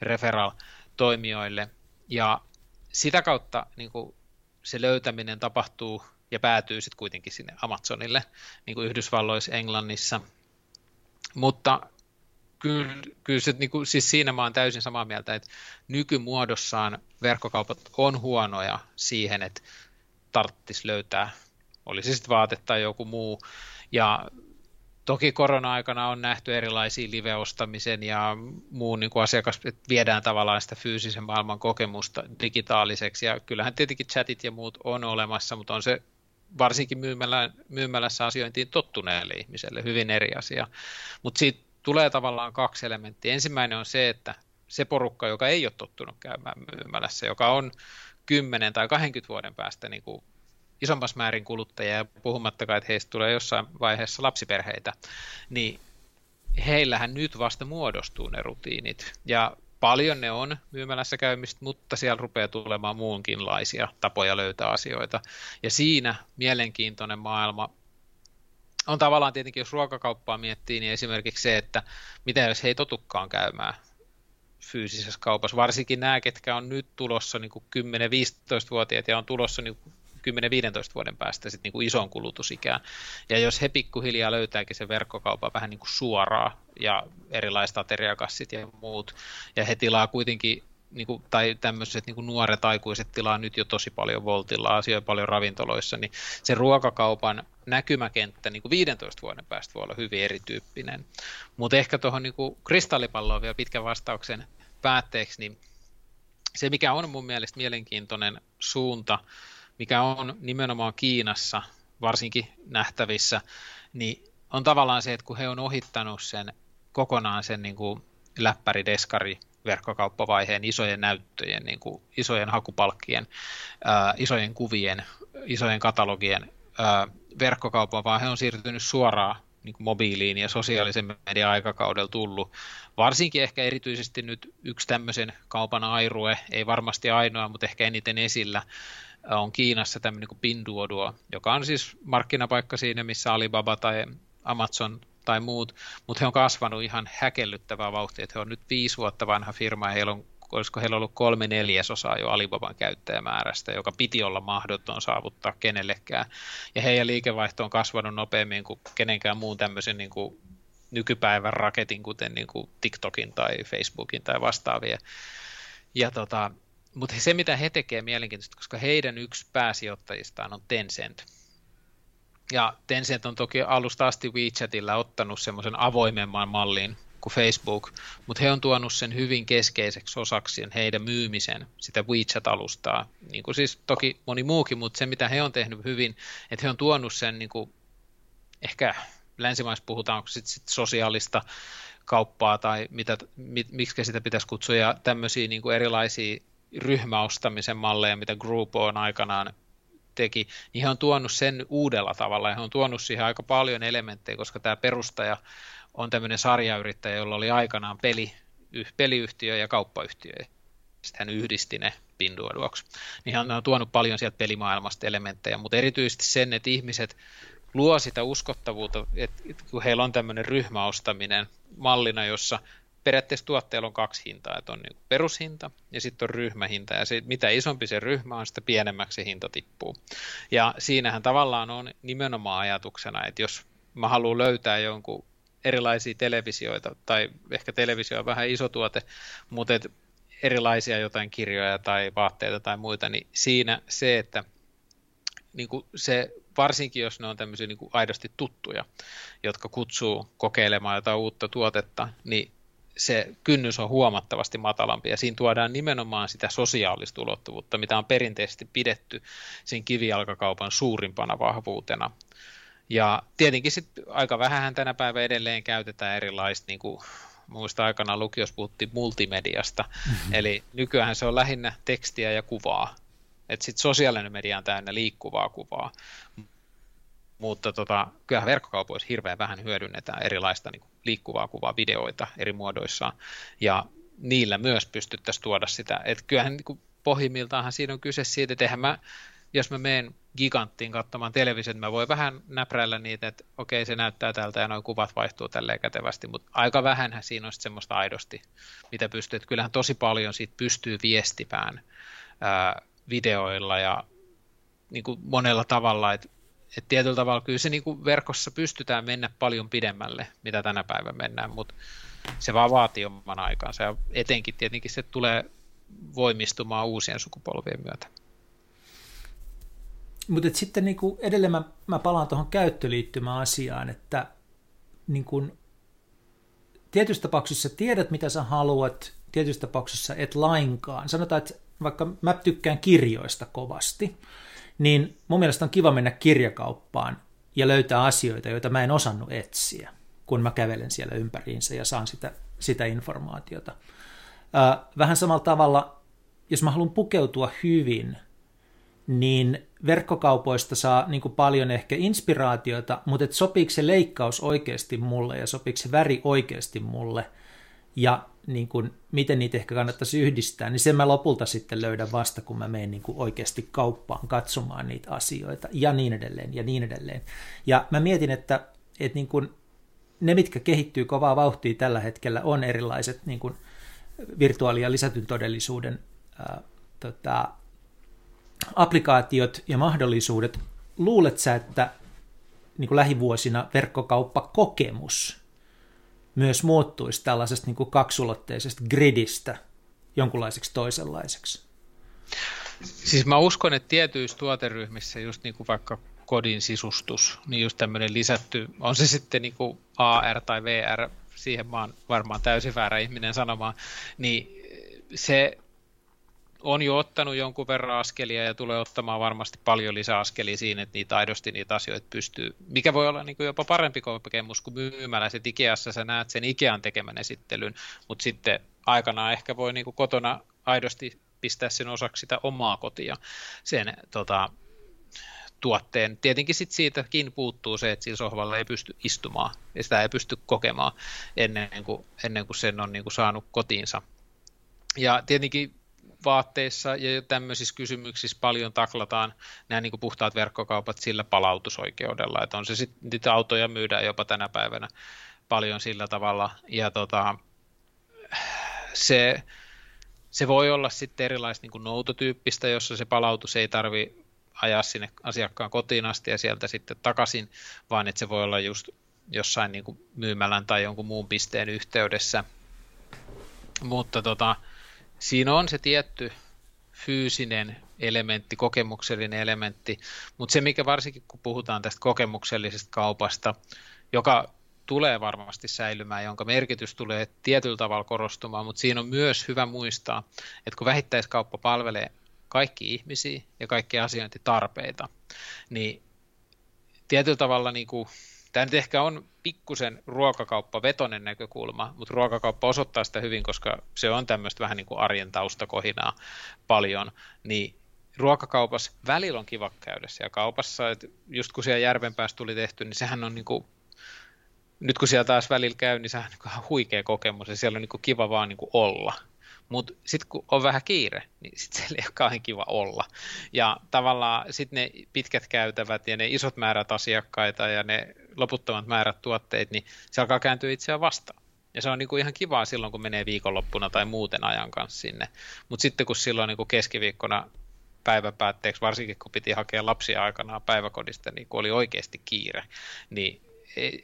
referral-toimijoille. Ja sitä kautta niin kuin se löytäminen tapahtuu ja päätyy sitten kuitenkin sinne Amazonille, niin kuin Yhdysvalloissa, Englannissa. Mutta kyllä, kyllä se, niin kuin, siis siinä mä olen täysin samaa mieltä, että nykymuodossaan verkkokaupat on huonoja siihen, että tarttisi löytää, olisi sitten vaate tai joku muu. Ja Toki korona-aikana on nähty erilaisia live-ostamisen ja muun niin kuin asiakas, että viedään tavallaan sitä fyysisen maailman kokemusta digitaaliseksi. Ja kyllähän tietenkin chatit ja muut on olemassa, mutta on se varsinkin myymällä, myymälässä asiointiin tottuneelle ihmiselle hyvin eri asia. Mutta siitä tulee tavallaan kaksi elementtiä. Ensimmäinen on se, että se porukka, joka ei ole tottunut käymään myymälässä, joka on 10 tai 20 vuoden päästä niin kuin isommassa määrin kuluttajia, ja puhumattakaan, että heistä tulee jossain vaiheessa lapsiperheitä, niin heillähän nyt vasta muodostuu ne rutiinit. Ja paljon ne on myymälässä käymistä, mutta siellä rupeaa tulemaan muunkinlaisia tapoja löytää asioita. Ja siinä mielenkiintoinen maailma on tavallaan tietenkin, jos ruokakauppaa miettii, niin esimerkiksi se, että mitä jos he ei totukkaan käymään fyysisessä kaupassa, varsinkin nämä, ketkä on nyt tulossa niin 10-15-vuotiaat ja on tulossa niin 10-15 vuoden päästä sit niin kuin ison kulutusikään. Ja jos he pikkuhiljaa löytääkin sen verkkokaupan vähän niin kuin suoraa ja erilaiset ateriakassit ja muut, ja he tilaa kuitenkin niin kuin, tai tämmöiset niin kuin nuoret aikuiset tilaa nyt jo tosi paljon Voltilla, asioi paljon ravintoloissa, niin se ruokakaupan näkymäkenttä niin kuin 15 vuoden päästä voi olla hyvin erityyppinen. Mutta ehkä tuohon niin kristallipalloon vielä pitkän vastauksen päätteeksi, niin se mikä on mun mielestä mielenkiintoinen suunta, mikä on nimenomaan Kiinassa varsinkin nähtävissä, niin on tavallaan se, että kun he on ohittanut sen kokonaan sen niin kuin läppäri, deskari, verkkokauppavaiheen isojen näyttöjen, niin kuin isojen hakupalkkien, ää, isojen kuvien, isojen katalogien ää, verkkokaupan, vaan he on siirtynyt suoraan niin kuin mobiiliin ja sosiaalisen median aikakaudella tullut. Varsinkin ehkä erityisesti nyt yksi tämmöisen kaupan airue, ei varmasti ainoa, mutta ehkä eniten esillä, on Kiinassa tämmöinen kuin Pinduoduo, joka on siis markkinapaikka siinä, missä Alibaba tai Amazon tai muut, mutta he on kasvanut ihan häkellyttävää vauhtia, että he on nyt viisi vuotta vanha firma ja heillä on olisiko heillä ollut kolme neljäsosaa jo Alibaban käyttäjämäärästä, joka piti olla mahdoton saavuttaa kenellekään. Ja heidän liikevaihto on kasvanut nopeammin kuin kenenkään muun tämmöisen niin kuin nykypäivän raketin, kuten niin kuin TikTokin tai Facebookin tai vastaavia. Ja tota, mutta se, mitä he tekevät mielenkiintoista, koska heidän yksi pääsijoittajistaan on Tencent. Ja Tencent on toki alusta asti WeChatilla ottanut semmoisen avoimemman mallin kuin Facebook, mutta he on tuonut sen hyvin keskeiseksi osaksi heidän myymisen, sitä WeChat-alustaa. Niin kuin siis toki moni muukin, mutta se mitä he on tehnyt hyvin, että he on tuonut sen niin kuin, ehkä länsimaissa puhutaan sit, sit sosiaalista kauppaa tai mitä, mit, miksi sitä pitäisi kutsua, ja tämmöisiä niin kuin erilaisia ryhmäostamisen malleja, mitä Groupon aikanaan teki, niin he on tuonut sen uudella tavalla ja he on tuonut siihen aika paljon elementtejä, koska tämä perustaja on tämmöinen sarjayrittäjä, jolla oli aikanaan peli, peliyhtiö ja kauppayhtiö. Sitten hän yhdisti ne Pinduoduoksi. Niin hän on tuonut paljon sieltä pelimaailmasta elementtejä, mutta erityisesti sen, että ihmiset luo sitä uskottavuutta, että kun heillä on tämmöinen ryhmäostaminen mallina, jossa periaatteessa tuotteella on kaksi hintaa, että on niin perushinta ja sitten on ryhmähinta, ja se, mitä isompi se ryhmä on, sitä pienemmäksi se hinta tippuu. Ja siinähän tavallaan on nimenomaan ajatuksena, että jos mä haluan löytää jonkun erilaisia televisioita, tai ehkä televisio on vähän iso tuote, mutta et erilaisia jotain kirjoja tai vaatteita tai muita, niin siinä se, että niin se, varsinkin jos ne on tämmöisiä niin kuin aidosti tuttuja, jotka kutsuu kokeilemaan jotain uutta tuotetta, niin se kynnys on huomattavasti matalampi ja siinä tuodaan nimenomaan sitä sosiaalista ulottuvuutta, mitä on perinteisesti pidetty sen kivijalkakaupan suurimpana vahvuutena. Ja tietenkin sit aika vähän tänä päivänä edelleen käytetään erilaista, niin kuin muista aikana lukios puhuttiin multimediasta, mm-hmm. eli nykyään se on lähinnä tekstiä ja kuvaa. Että sitten sosiaalinen media on täynnä liikkuvaa kuvaa. Mutta tota, kyllähän verkkokaupoissa hirveän vähän hyödynnetään erilaista niin kuin liikkuvaa kuvaa, videoita eri muodoissaan, ja niillä myös pystyttäisiin tuoda sitä. Että kyllähän niin kuin pohjimmiltaanhan siinä on kyse siitä, että eihän mä jos mä menen giganttiin katsomaan televisiota, mä voin vähän näpräillä niitä, että okei se näyttää tältä ja noin kuvat vaihtuu tälleen kätevästi, mutta aika vähän siinä on semmoista aidosti, mitä pystyy. Että kyllähän tosi paljon siitä pystyy viestimään ää, videoilla ja niin kuin monella tavalla, että et tietyllä tavalla kyllä se niin kuin verkossa pystytään mennä paljon pidemmälle, mitä tänä päivänä mennään, mutta se vaan vaatii oman aikansa ja etenkin tietenkin se tulee voimistumaan uusien sukupolvien myötä. Mutta sitten niin kuin edelleen mä, mä palaan tuohon käyttöliittymäasiaan, että niin kuin, tietyissä tapauksissa tiedät, mitä sä haluat, tietyissä tapauksissa et lainkaan. Sanotaan, että vaikka mä tykkään kirjoista kovasti, niin mun mielestä on kiva mennä kirjakauppaan ja löytää asioita, joita mä en osannut etsiä, kun mä kävelen siellä ympäriinsä ja saan sitä, sitä informaatiota. Vähän samalla tavalla, jos mä haluan pukeutua hyvin – niin verkkokaupoista saa niin kuin paljon ehkä inspiraatiota, mutta sopiiko se leikkaus oikeasti mulle ja sopiiko se väri oikeasti mulle ja niin kuin, miten niitä ehkä kannattaisi yhdistää, niin sen mä lopulta sitten löydän vasta, kun mä menen niin oikeasti kauppaan katsomaan niitä asioita ja niin edelleen ja niin edelleen. Ja mä mietin, että, että niin kuin ne, mitkä kehittyy kovaa vauhtia tällä hetkellä, on erilaiset niin kuin virtuaali- ja lisätyn todellisuuden ää, tota, applikaatiot ja mahdollisuudet, luulet sä, että niin kuin lähivuosina verkkokauppakokemus myös muuttuisi tällaisesta niin kuin kaksulotteisesta gridistä jonkunlaiseksi toisenlaiseksi? Siis mä uskon, että tietyissä tuoteryhmissä just niin kuin vaikka kodin sisustus, niin just tämmöinen lisätty, on se sitten niin kuin AR tai VR, siihen mä oon varmaan täysin väärä ihminen sanomaan, niin se on jo ottanut jonkun verran askelia ja tulee ottamaan varmasti paljon lisäaskelia siinä, että niitä aidosti niitä asioita pystyy, mikä voi olla niin kuin jopa parempi kokemus kuin myymällä. Se Ikeassa sä näet sen Ikean tekemän esittelyn, mutta sitten aikanaan ehkä voi niin kuin kotona aidosti pistää sen osaksi sitä omaa kotia sen tota, tuotteen. Tietenkin sit siitäkin puuttuu se, että sillä sohvalla ei pysty istumaan ja sitä ei pysty kokemaan ennen kuin, ennen kuin sen on niin kuin saanut kotiinsa. Ja tietenkin vaatteissa ja tämmöisissä kysymyksissä paljon taklataan nämä niin kuin puhtaat verkkokaupat sillä palautusoikeudella, että on se sitten, niitä autoja myydään jopa tänä päivänä paljon sillä tavalla, ja tota, se, se voi olla sitten erilaista niin kuin noutotyyppistä, jossa se palautus ei tarvi ajaa sinne asiakkaan kotiin asti ja sieltä sitten takaisin, vaan että se voi olla just jossain niin kuin myymälän tai jonkun muun pisteen yhteydessä. Mutta tota, siinä on se tietty fyysinen elementti, kokemuksellinen elementti, mutta se mikä varsinkin kun puhutaan tästä kokemuksellisesta kaupasta, joka tulee varmasti säilymään, jonka merkitys tulee tietyllä tavalla korostumaan, mutta siinä on myös hyvä muistaa, että kun vähittäiskauppa palvelee kaikki ihmisiä ja kaikki asiointitarpeita, niin tietyllä tavalla niin kuin, tämä nyt ehkä on pikkusen ruokakauppa-vetonen näkökulma, mutta ruokakauppa osoittaa sitä hyvin, koska se on tämmöistä vähän niin kuin arjen taustakohinaa paljon, niin ruokakaupassa välillä on kiva käydä siellä kaupassa, että just kun siellä Järvenpäässä tuli tehty, niin sehän on niin kuin nyt kun siellä taas välillä käy, niin se on niin huikea kokemus ja siellä on niin kiva vaan niin olla. Mutta sitten kun on vähän kiire, niin sitten siellä ei ole kauhean kiva olla. Ja tavallaan sitten ne pitkät käytävät ja ne isot määrät asiakkaita ja ne loputtomat määrät tuotteita, niin se alkaa kääntyä itseään vastaan. Ja se on niin kuin ihan kivaa silloin, kun menee viikonloppuna tai muuten ajan kanssa sinne. Mutta sitten kun silloin niin kuin keskiviikkona päiväpäätteeksi, varsinkin kun piti hakea lapsia aikanaan päiväkodista, niin kun oli oikeasti kiire, niin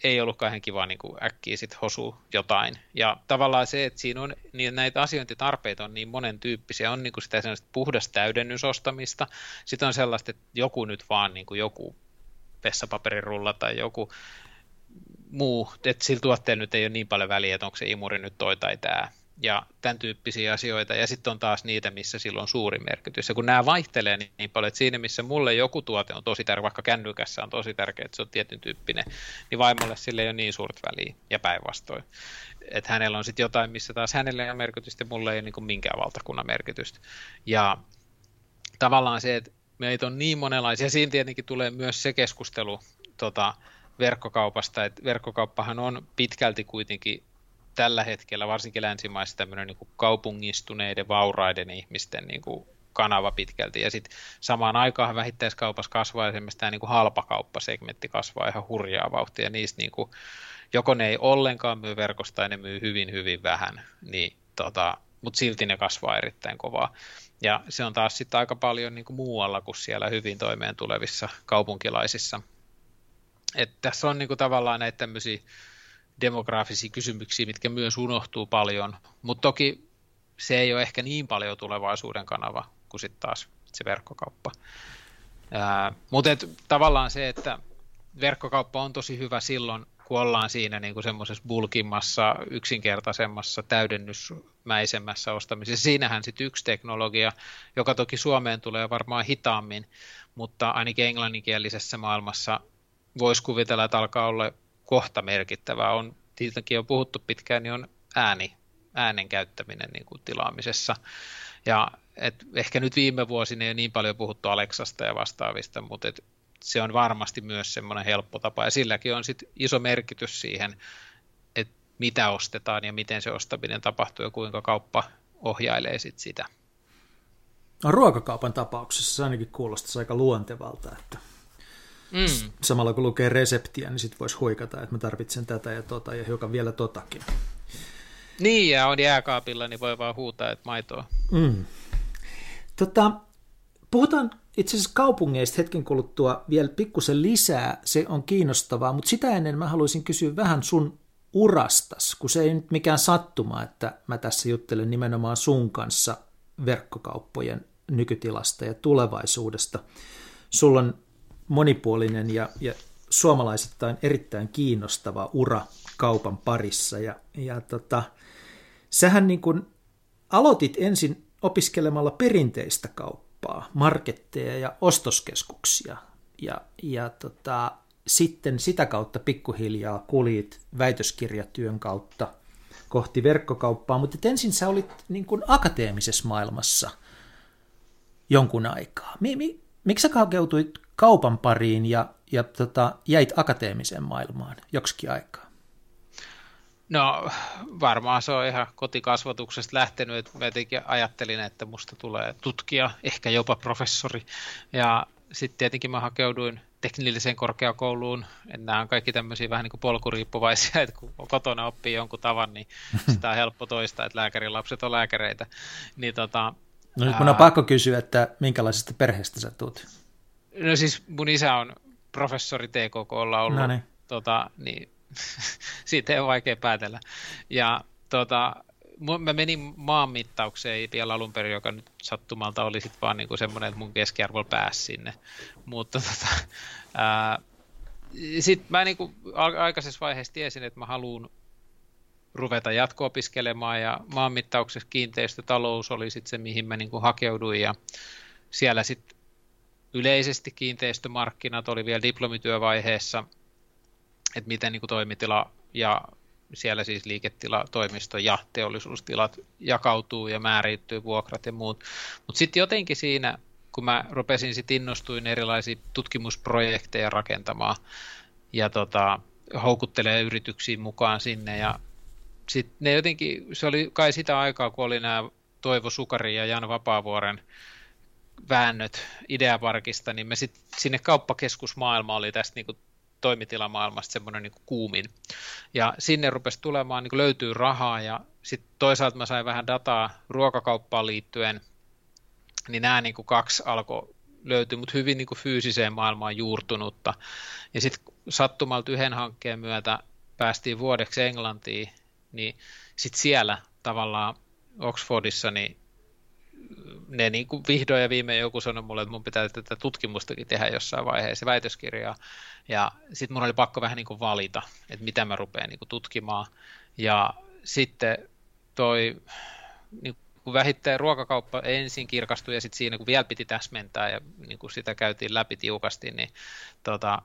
ei, ollut kauhean kiva niin kuin äkkiä sit hosu jotain. Ja tavallaan se, että siinä on niin näitä asiointitarpeita on niin monen tyyppisiä, on niin kuin sitä puhdasta täydennysostamista, sitten on sellaista, että joku nyt vaan niin kuin joku vessapaperirulla tai joku muu, että sillä tuotteella nyt ei ole niin paljon väliä, että onko se imuri nyt toi tai tämä ja tämän tyyppisiä asioita, ja sitten on taas niitä, missä sillä on suuri merkitys. Ja kun nämä vaihtelee niin, niin paljon, että siinä missä mulle joku tuote on tosi tärkeä, vaikka kännykässä on tosi tärkeä, että se on tietyn tyyppinen, niin vaimolle sille ei ole niin suurta väliä, ja päinvastoin. Että hänellä on sitten jotain, missä taas hänelle on merkitystä, ja mulle ei ole niin minkään valtakunnan merkitystä. Ja tavallaan se, että meitä on niin monenlaisia, siinä tietenkin tulee myös se keskustelu tota, verkkokaupasta, että verkkokauppahan on pitkälti kuitenkin tällä hetkellä, varsinkin länsimaissa, tämmöinen niin kuin kaupungistuneiden, vauraiden ihmisten niin kuin kanava pitkälti. Ja sitten samaan aikaan vähittäiskaupassa kasvaa esimerkiksi tämä niin kuin halpakauppasegmentti kasvaa ihan hurjaa vauhtia. Ja niistä niin kuin, joko ne ei ollenkaan myy verkosta tai ne myy hyvin, hyvin vähän, niin tota, mutta silti ne kasvaa erittäin kovaa. Ja se on taas sitten aika paljon niin kuin muualla kuin siellä hyvin toimeen tulevissa kaupunkilaisissa. Et tässä on niin kuin tavallaan näitä tämmöisiä demografisia kysymyksiä, mitkä myös unohtuu paljon, mutta toki se ei ole ehkä niin paljon tulevaisuuden kanava kuin sitten taas se verkkokauppa. mutta tavallaan se, että verkkokauppa on tosi hyvä silloin, kun ollaan siinä niin kuin semmoisessa bulkimmassa, yksinkertaisemmassa, täydennysmäisemmässä ostamisessa. Siinähän sitten yksi teknologia, joka toki Suomeen tulee varmaan hitaammin, mutta ainakin englanninkielisessä maailmassa voisi kuvitella, että alkaa olla kohta merkittävää on, siitäkin on puhuttu pitkään, niin on ääni, äänen käyttäminen niin kuin tilaamisessa. Ja et ehkä nyt viime vuosina ei ole niin paljon puhuttu Alexasta ja vastaavista, mutta et se on varmasti myös semmoinen helppo tapa, ja silläkin on sit iso merkitys siihen, että mitä ostetaan ja miten se ostaminen tapahtuu ja kuinka kauppa ohjailee sit sitä. No, ruokakaupan tapauksessa se ainakin kuulostaa aika luontevalta, että Mm. Samalla kun lukee reseptiä, niin sitten voisi huikata, että mä tarvitsen tätä ja tota ja hiukan vielä totakin. Niin, ja on jääkaapilla, niin voi vaan huutaa, että maitoa. Mm. Tota, puhutaan itse asiassa kaupungeista hetken kuluttua vielä pikkusen lisää, se on kiinnostavaa, mutta sitä ennen mä haluaisin kysyä vähän sun urastas, kun se ei nyt mikään sattuma, että mä tässä juttelen nimenomaan sun kanssa verkkokauppojen nykytilasta ja tulevaisuudesta. Sulla on monipuolinen ja, ja suomalaisittain erittäin kiinnostava ura kaupan parissa. Ja, ja tota, sähän niin kuin aloitit ensin opiskelemalla perinteistä kauppaa, marketteja ja ostoskeskuksia. Ja, ja tota, sitten sitä kautta pikkuhiljaa kulit väitöskirjatyön kautta kohti verkkokauppaa, mutta ensin sä olit niin kuin akateemisessa maailmassa jonkun aikaa. Mi, mi, miksi sä hakeutuit kaupan pariin ja, ja tota, jäit akateemiseen maailmaan joksikin aikaa? No varmaan se on ihan kotikasvatuksesta lähtenyt, että mä jotenkin ajattelin, että musta tulee tutkija, ehkä jopa professori. Ja sitten tietenkin mä hakeuduin teknilliseen korkeakouluun. Nämä on kaikki tämmöisiä vähän niin kuin polkuriippuvaisia, että kun kotona oppii jonkun tavan, niin sitä on helppo toistaa, että lääkärin lapset on lääkäreitä. Niin tota, no nyt mun on pakko kysyä, että minkälaisesta perheestä sä tuut? No siis mun isä on professori TKKlla ollut. No niin. Tota, niin siitä ei ole vaikea päätellä. Ja tota, mä menin maanmittaukseen vielä alun perin, joka nyt sattumalta oli sitten vaan niinku semmoinen, että mun keskiarvo pääsi sinne. Mutta tota, sitten mä niinku aikaisessa vaiheessa tiesin, että mä haluan ruveta jatko-opiskelemaan ja maanmittauksessa kiinteistötalous oli sitten se, mihin mä niinku hakeuduin ja siellä sitten yleisesti kiinteistömarkkinat oli vielä diplomityövaiheessa – että miten niin kuin toimitila ja siellä siis liiketila, toimisto ja teollisuustilat jakautuu ja määrittyy vuokrat ja muut. Mutta sitten jotenkin siinä, kun mä rupesin sitten innostuin erilaisia tutkimusprojekteja rakentamaan ja tota, houkuttelee yrityksiin mukaan sinne ja sitten ne jotenkin, se oli kai sitä aikaa, kun oli nämä Toivo Sukari ja Jan Vapaavuoren väännöt Ideaparkista, niin me sitten sinne kauppakeskusmaailma oli tästä niinku toimitilamaailmasta semmoinen niin kuumin. Ja sinne rupesi tulemaan, niin löytyy rahaa ja sitten toisaalta mä sain vähän dataa ruokakauppaan liittyen, niin nämä niin kuin kaksi alkoi löytyä, mutta hyvin niin kuin fyysiseen maailmaan juurtunutta. Ja sitten sattumalta yhden hankkeen myötä päästiin vuodeksi Englantiin, niin sitten siellä tavallaan Oxfordissa niin ne niin kuin vihdoin ja viimein joku sanoi mulle, että mun pitää tätä tutkimustakin tehdä jossain vaiheessa, väitöskirjaa. Ja sitten mun oli pakko vähän niin kuin valita, että mitä mä rupean niin kuin tutkimaan. Ja sitten toi niin kuin vähittäin ruokakauppa ensin kirkastui ja sitten siinä kun vielä piti täsmentää ja niin kuin sitä käytiin läpi tiukasti, niin tota,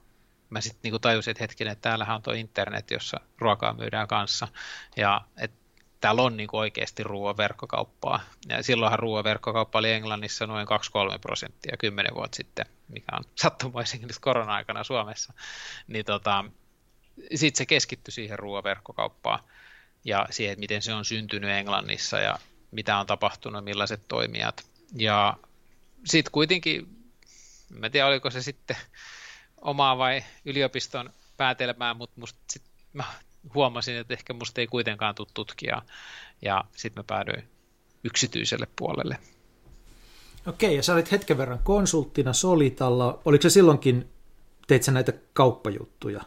mä sitten niin tajusin, että hetkinen, että täällähän on tuo internet, jossa ruokaa myydään kanssa. Ja että täällä on niin oikeasti ruoaverkkokauppaa. Ja silloinhan ruoaverkkokauppa oli Englannissa noin 2-3 prosenttia 10 vuotta sitten, mikä on sattumoisinkin nyt korona-aikana Suomessa. Niin tota, sitten se keskittyi siihen ruoaverkkokauppaan ja siihen, miten se on syntynyt Englannissa ja mitä on tapahtunut, millaiset toimijat. Ja sitten kuitenkin, en tiedä oliko se sitten omaa vai yliopiston päätelmää, mutta musta sit mä huomasin, että ehkä musta ei kuitenkaan tule tutkijaa, ja sitten mä päädyin yksityiselle puolelle. Okei, ja sä olit hetken verran konsulttina Solitalla. Oliko se silloinkin, teit sä näitä kauppajuttuja?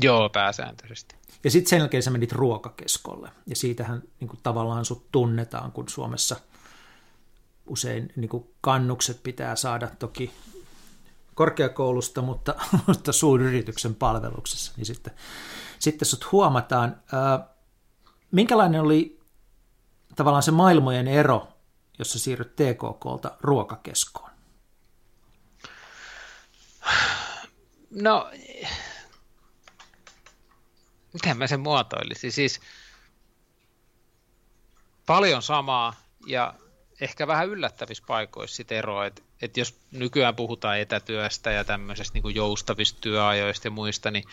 Joo, pääsääntöisesti. Ja sitten sen jälkeen sä menit ruokakeskolle, ja siitähän niin kuin, tavallaan sut tunnetaan, kun Suomessa usein niin kuin, kannukset pitää saada toki korkeakoulusta, mutta, mutta suuryrityksen palveluksessa, niin sitten sitten sut huomataan. Minkälainen oli tavallaan se maailmojen ero, jossa siirryt TKKlta ruokakeskoon? No, miten mä sen muotoilisin? Siis paljon samaa ja ehkä vähän yllättävissä paikoissa sit eroa, että et jos nykyään puhutaan etätyöstä ja tämmöisestä niin joustavista työajoista ja muista, niin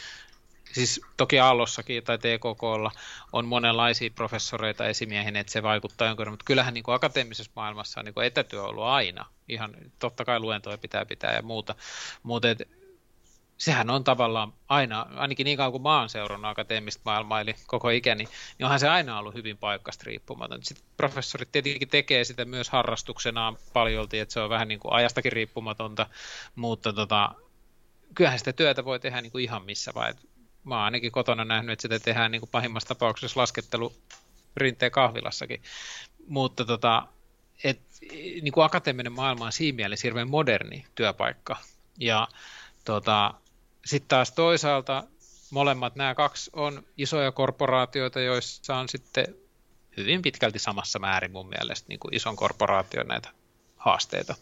siis toki Aallossakin tai TKKlla on monenlaisia professoreita esimiehiä, että se vaikuttaa jonkun mutta kyllähän niin kuin akateemisessa maailmassa on niin kuin etätyö ollut aina. Ihan totta kai luentoja pitää pitää ja muuta, mutta et, sehän on tavallaan aina, ainakin niin kauan kuin mä oon seurannut akateemista maailmaa, eli koko ikäni, niin onhan se aina ollut hyvin paikkasta riippumaton. Sitten professorit tietenkin tekee sitä myös harrastuksenaan paljolti, että se on vähän niin kuin ajastakin riippumatonta, mutta tota, kyllähän sitä työtä voi tehdä niin kuin ihan missä vai mä oon ainakin kotona nähnyt, että sitä tehdään niin kuin pahimmassa tapauksessa laskettelu rinteen kahvilassakin. Mutta tota, et, niin kuin akateeminen maailma on siinä mielessä hirveän moderni työpaikka. Ja tota, sitten taas toisaalta molemmat nämä kaksi on isoja korporaatioita, joissa on sitten hyvin pitkälti samassa määrin mun mielestä niin kuin ison korporaation näitä haasteita.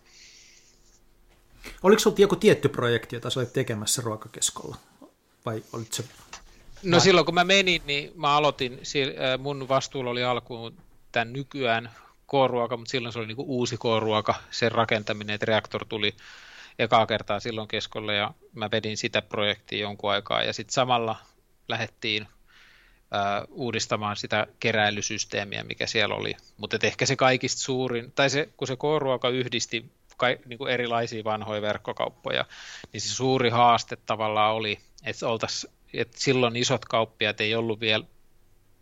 Oliko sinulla joku tietty projekti, jota olit tekemässä ruokakeskolla? Vai olit se... No vai... silloin kun mä menin, niin mä aloitin, äh, mun vastuulla oli alkuun tämän nykyään K-ruoka, mutta silloin se oli niin uusi K-ruoka, sen rakentaminen, että reaktor tuli ekaa kertaa silloin keskolle ja mä vedin sitä projektia jonkun aikaa ja sitten samalla lähdettiin uudistamaan sitä keräilysysteemiä, mikä siellä oli. Mutta ehkä se kaikista suurin, tai se, kun se K-ruoka yhdisti ka, niin kuin erilaisia vanhoja verkkokauppoja, niin se suuri haaste tavallaan oli, että, oltais, että silloin isot kauppiat ei ollut vielä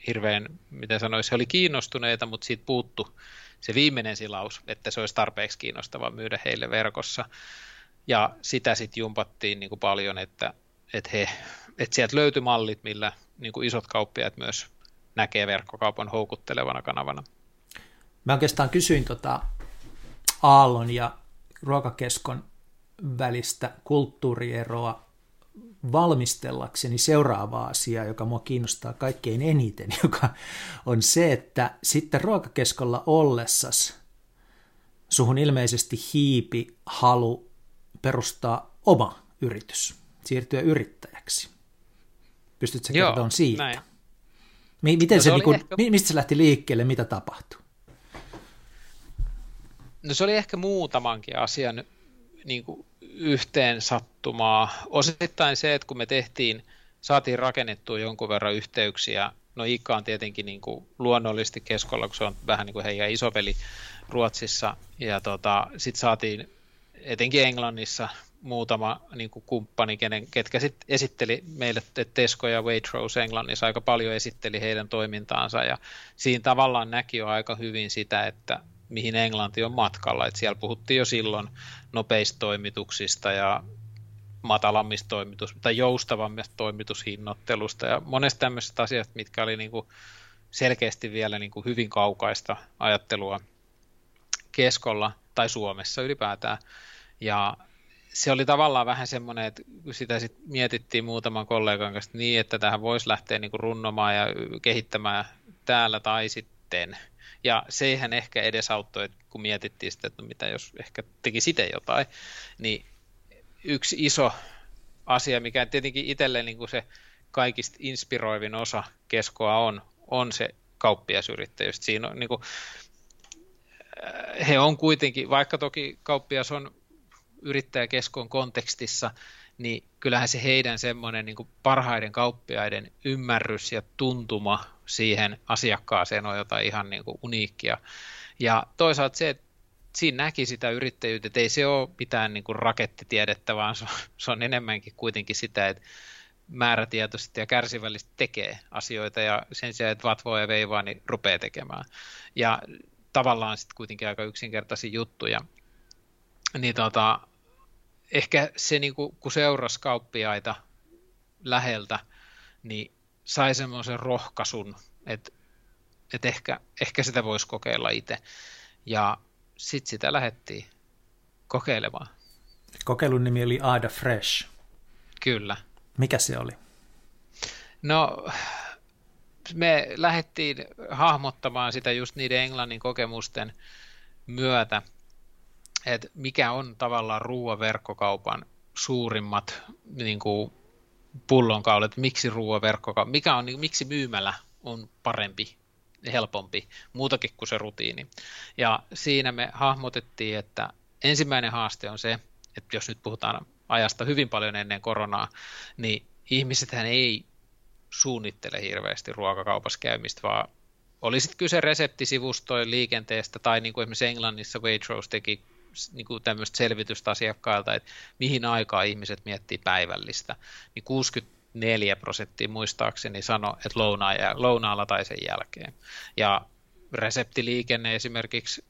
hirveän, miten sanoisi, oli kiinnostuneita, mutta siitä puuttu se viimeinen silaus, että se olisi tarpeeksi kiinnostava myydä heille verkossa. Ja sitä sitten jumpattiin niin kuin paljon, että, että, he, että sieltä löytyi mallit, millä niin kuin isot kauppiaat myös näkee verkkokaupan houkuttelevana kanavana. Mä oikeastaan kysyin tota Aallon ja ruokakeskon välistä kulttuurieroa valmistellakseni seuraavaa asiaa, joka mua kiinnostaa kaikkein eniten, joka on se, että sitten ruokakeskolla ollessas suhun ilmeisesti hiipi halu perustaa oma yritys, siirtyä yrittäjäksi. Pystytkö kertomaan siitä? Näin. Miten no, se, se niinku, ehkä... mistä se lähti liikkeelle, mitä tapahtui? No se oli ehkä muutamankin asian niin kuin yhteen sattumaa. Osittain se, että kun me tehtiin, saatiin rakennettua jonkun verran yhteyksiä, no Ika on tietenkin niin kuin luonnollisesti keskolla, kun se on vähän niin kuin heidän isoveli Ruotsissa, ja tota, sitten saatiin etenkin Englannissa muutama niin kuin kumppani, kenen, ketkä sit esitteli meille, että Tesco ja Waitrose Englannissa aika paljon esitteli heidän toimintaansa, ja siinä tavallaan näki jo aika hyvin sitä, että mihin Englanti on matkalla. että siellä puhuttiin jo silloin nopeista toimituksista ja matalammista toimitus- tai joustavammista toimitushinnoittelusta ja monesta tämmöisistä asiasta, mitkä oli niin kuin selkeästi vielä niin kuin hyvin kaukaista ajattelua keskolla tai Suomessa ylipäätään. Ja se oli tavallaan vähän semmoinen, että sitä sit mietittiin muutaman kollegan kanssa niin, että tähän voisi lähteä niin kuin runnomaan ja kehittämään täällä tai sitten ja sehän ehkä edesauttoi, kun mietittiin sitä, että no mitä jos ehkä teki sitten jotain, niin yksi iso asia, mikä tietenkin itselleen niin kuin se kaikista inspiroivin osa keskoa on, on se kauppiasyrittäjyys. Siinä on, niin kuin, he on kuitenkin, vaikka toki kauppias on yrittäjäkeskon kontekstissa, niin kyllähän se heidän semmoinen niin kuin parhaiden kauppiaiden ymmärrys ja tuntuma siihen asiakkaaseen on jotain ihan niin kuin uniikkia. Ja toisaalta se, että siinä näki sitä yrittäjyyttä, että ei se ole mitään niin kuin rakettitiedettä, vaan se on, enemmänkin kuitenkin sitä, että määrätietoisesti ja kärsivällisesti tekee asioita ja sen sijaan, että vatvoo ja veivaa, niin rupeaa tekemään. Ja tavallaan sitten kuitenkin aika yksinkertaisia juttuja. Niin tota, ehkä se, niin kuin, kun seurasi kauppiaita läheltä, niin sai semmoisen rohkaisun, että, että ehkä, ehkä sitä voisi kokeilla itse. Ja sitten sitä lähdettiin kokeilemaan. Kokeilun nimi oli Ada Fresh. Kyllä. Mikä se oli? No, me lähdettiin hahmottamaan sitä just niiden Englannin kokemusten myötä, että mikä on tavallaan ruoaverkkokaupan suurimmat niin kuin pullonkaulat, miksi ruoaverkkokauppa, mikä on, niin miksi myymälä on parempi, helpompi, muutakin kuin se rutiini. Ja siinä me hahmotettiin, että ensimmäinen haaste on se, että jos nyt puhutaan ajasta hyvin paljon ennen koronaa, niin ihmisethän ei suunnittele hirveästi ruokakaupassa käymistä, vaan olisit kyse reseptisivustojen liikenteestä tai niin kuin esimerkiksi Englannissa Waitrose teki niin kuin tämmöistä selvitystä asiakkailta, että mihin aikaa ihmiset miettii päivällistä, niin 64 prosenttia muistaakseni sanoi, että lounaa ja, lounaalla tai sen jälkeen. Ja reseptiliikenne esimerkiksi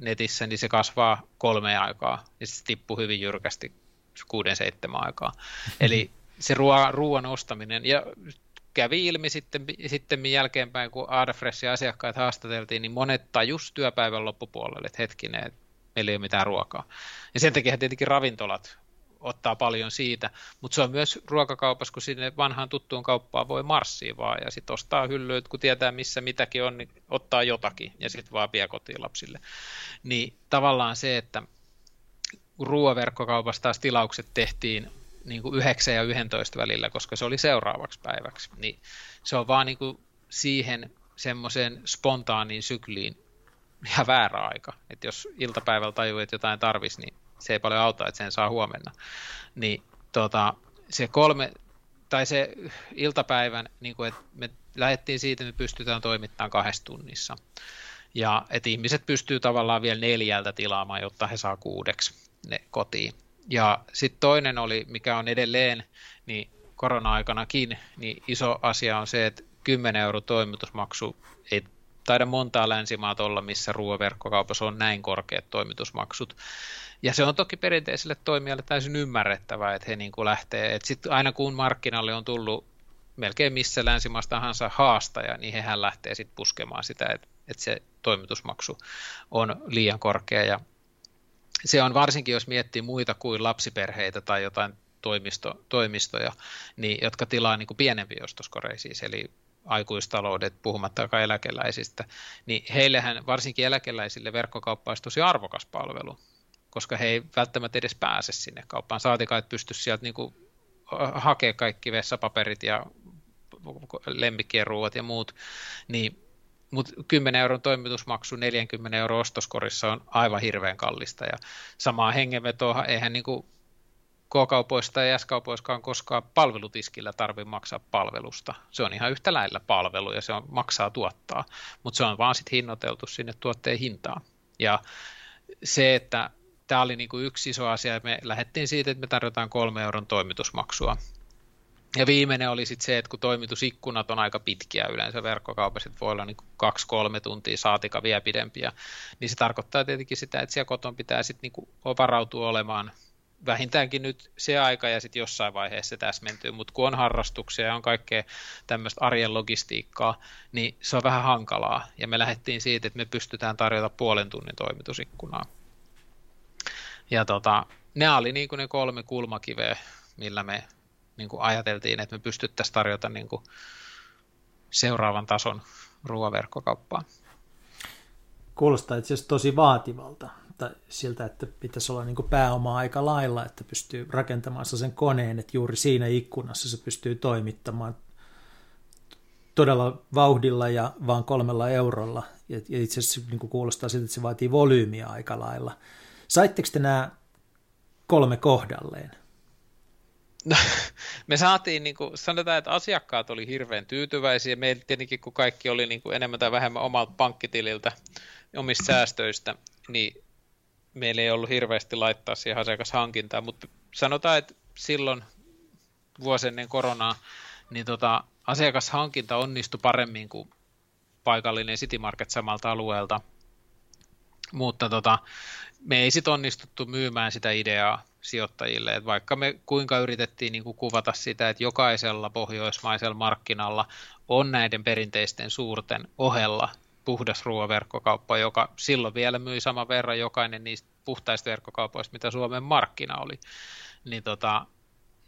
netissä, niin se kasvaa kolme aikaa, ja se tippuu hyvin jyrkästi kuuden seitsemän aikaa. Eli se ruoan ostaminen, ja kävi ilmi sitten, sitten jälkeenpäin, kun Adafreshin asiakkaat haastateltiin, niin monet tajus työpäivän loppupuolelle, että hetkinen, että meillä ei ole mitään ruokaa. Ja sen takia tietenkin ravintolat ottaa paljon siitä, mutta se on myös ruokakaupassa, kun sinne vanhaan tuttuun kauppaan voi marssia vaan ja sitten ostaa hyllyt, kun tietää missä mitäkin on, niin ottaa jotakin ja sitten vaan vie kotiin lapsille. Niin tavallaan se, että ruoaverkkokaupassa taas tilaukset tehtiin niin kuin 9 ja 11 välillä, koska se oli seuraavaksi päiväksi, niin se on vaan niin kuin siihen semmoiseen spontaaniin sykliin ihan väärä aika. Että jos iltapäivällä tajuu, että jotain tarvisi, niin se ei paljon auta, että sen saa huomenna. Niin tota, se kolme, tai se iltapäivän, niin kuin, että me lähdettiin siitä, että me pystytään toimittamaan kahdessa tunnissa. Ja että ihmiset pystyy tavallaan vielä neljältä tilaamaan, jotta he saa kuudeksi ne kotiin. Ja sitten toinen oli, mikä on edelleen, niin korona-aikanakin, niin iso asia on se, että 10 euro toimitusmaksu ei taida montaa länsimaata olla, missä ruoaverkkokaupassa on näin korkeat toimitusmaksut. Ja se on toki perinteiselle toimijalle täysin ymmärrettävää, että he niin kuin lähtee, että sit aina kun markkinalle on tullut melkein missä länsimaasta tahansa haastaja, niin hehän lähtee sitten puskemaan sitä, että, että se toimitusmaksu on liian korkea. Ja se on varsinkin, jos miettii muita kuin lapsiperheitä tai jotain toimisto, toimistoja, niin, jotka tilaa niin kuin pienempiä ostoskoreja eli aikuistaloudet, puhumattakaan eläkeläisistä, niin heillehän varsinkin eläkeläisille verkkokauppa olisi tosi arvokas palvelu, koska he ei välttämättä edes pääse sinne kauppaan. Saatikaan, että pystyisi sieltä niin hakea kaikki vessapaperit ja lemmikkien ruoat ja muut, niin mutta 10 euron toimitusmaksu 40 euro ostoskorissa on aivan hirveän kallista ja samaa hengenvetoa eihän niin kuin K-kaupoista ja S-kaupoiskaan koskaan palvelutiskillä tarvitse maksaa palvelusta. Se on ihan yhtä lailla palvelu ja se on, maksaa tuottaa, mutta se on vaan sitten hinnoiteltu sinne tuotteen hintaan. Ja se, että tämä oli niinku yksi iso asia, me lähdettiin siitä, että me tarjotaan kolme euron toimitusmaksua. Ja viimeinen oli sitten se, että kun toimitusikkunat on aika pitkiä yleensä verkkokaupassa, voi olla niinku kaksi-kolme tuntia, saatika vielä pidempiä, niin se tarkoittaa tietenkin sitä, että siellä koton pitää sitten niinku varautua olemaan vähintäänkin nyt se aika ja sitten jossain vaiheessa se täsmentyy, mutta kun on harrastuksia ja on kaikkea tämmöistä arjen logistiikkaa, niin se on vähän hankalaa. Ja me lähdettiin siitä, että me pystytään tarjota puolen tunnin toimitusikkunaa. Ja tota, ne oli niin kuin ne kolme kulmakiveä, millä me niin kuin ajateltiin, että me pystyttäisiin tarjota niin kuin seuraavan tason ruoaverkkokauppaa. Kuulostaa itse asiassa tosi vaativalta tai siltä, että pitäisi olla niin pääomaa aika lailla, että pystyy rakentamaan sen koneen, että juuri siinä ikkunassa se pystyy toimittamaan todella vauhdilla ja vaan kolmella eurolla. Ja itse asiassa niin kuulostaa siltä, että se vaatii volyymiä aika lailla. Saitteko te nämä kolme kohdalleen? No, me saatiin, niin kuin, sanotaan, että asiakkaat oli hirveän tyytyväisiä. Meillä tietenkin, kun kaikki oli niin kuin enemmän tai vähemmän omalta pankkitililtä, omista säästöistä, niin meillä ei ollut hirveästi laittaa siihen asiakashankintaan, mutta sanotaan, että silloin vuosi ennen koronaa, niin tota, asiakashankinta onnistui paremmin kuin paikallinen City Market samalta alueelta, mutta tota, me ei sitten onnistuttu myymään sitä ideaa sijoittajille, että vaikka me kuinka yritettiin niin kuin kuvata sitä, että jokaisella pohjoismaisella markkinalla on näiden perinteisten suurten ohella puhdas ruoaverkkokauppa, joka silloin vielä myi saman verran jokainen niistä puhtaista verkkokaupoista, mitä Suomen markkina oli. Niin tota,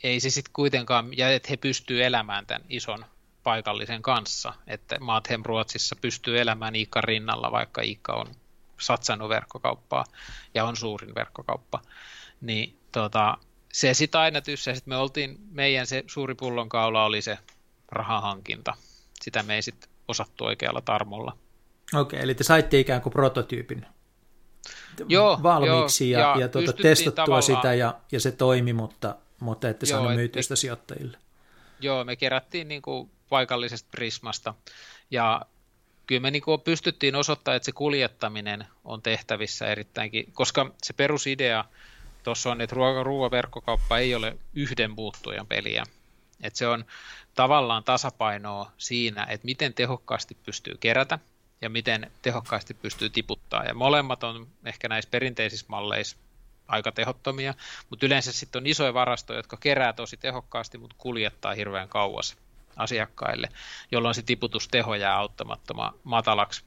ei se sitten kuitenkaan, ja että he pystyvät elämään tämän ison paikallisen kanssa, että Mathem Ruotsissa pystyy elämään Iikka rinnalla, vaikka Iikka on satsannut verkkokauppaa ja on suurin verkkokauppa, niin tota, se sitten aina tyssä, sitten me oltiin, meidän se suuri pullonkaula oli se rahahankinta, sitä me ei sitten osattu oikealla tarmolla. Okei, eli te saitte ikään kuin prototyypin joo, valmiiksi joo, ja, ja, ja tuota, testattua tavallaan... sitä ja, ja se toimi, mutta, mutta ette saanut myytyä sitä sijoittajille. Joo, me kerättiin niin kuin paikallisesta Prismasta ja kyllä me niin kuin pystyttiin osoittamaan, että se kuljettaminen on tehtävissä erittäinkin, koska se perusidea tuossa on, että ruoaverkkokauppa ei ole yhden muuttujan peliä. Että se on tavallaan tasapainoa siinä, että miten tehokkaasti pystyy kerätä ja miten tehokkaasti pystyy tiputtaa. Ja molemmat on ehkä näissä perinteisissä malleissa aika tehottomia, mutta yleensä sitten on isoja varastoja, jotka kerää tosi tehokkaasti, mutta kuljettaa hirveän kauas asiakkaille, jolloin se tiputusteho jää auttamattoman matalaksi.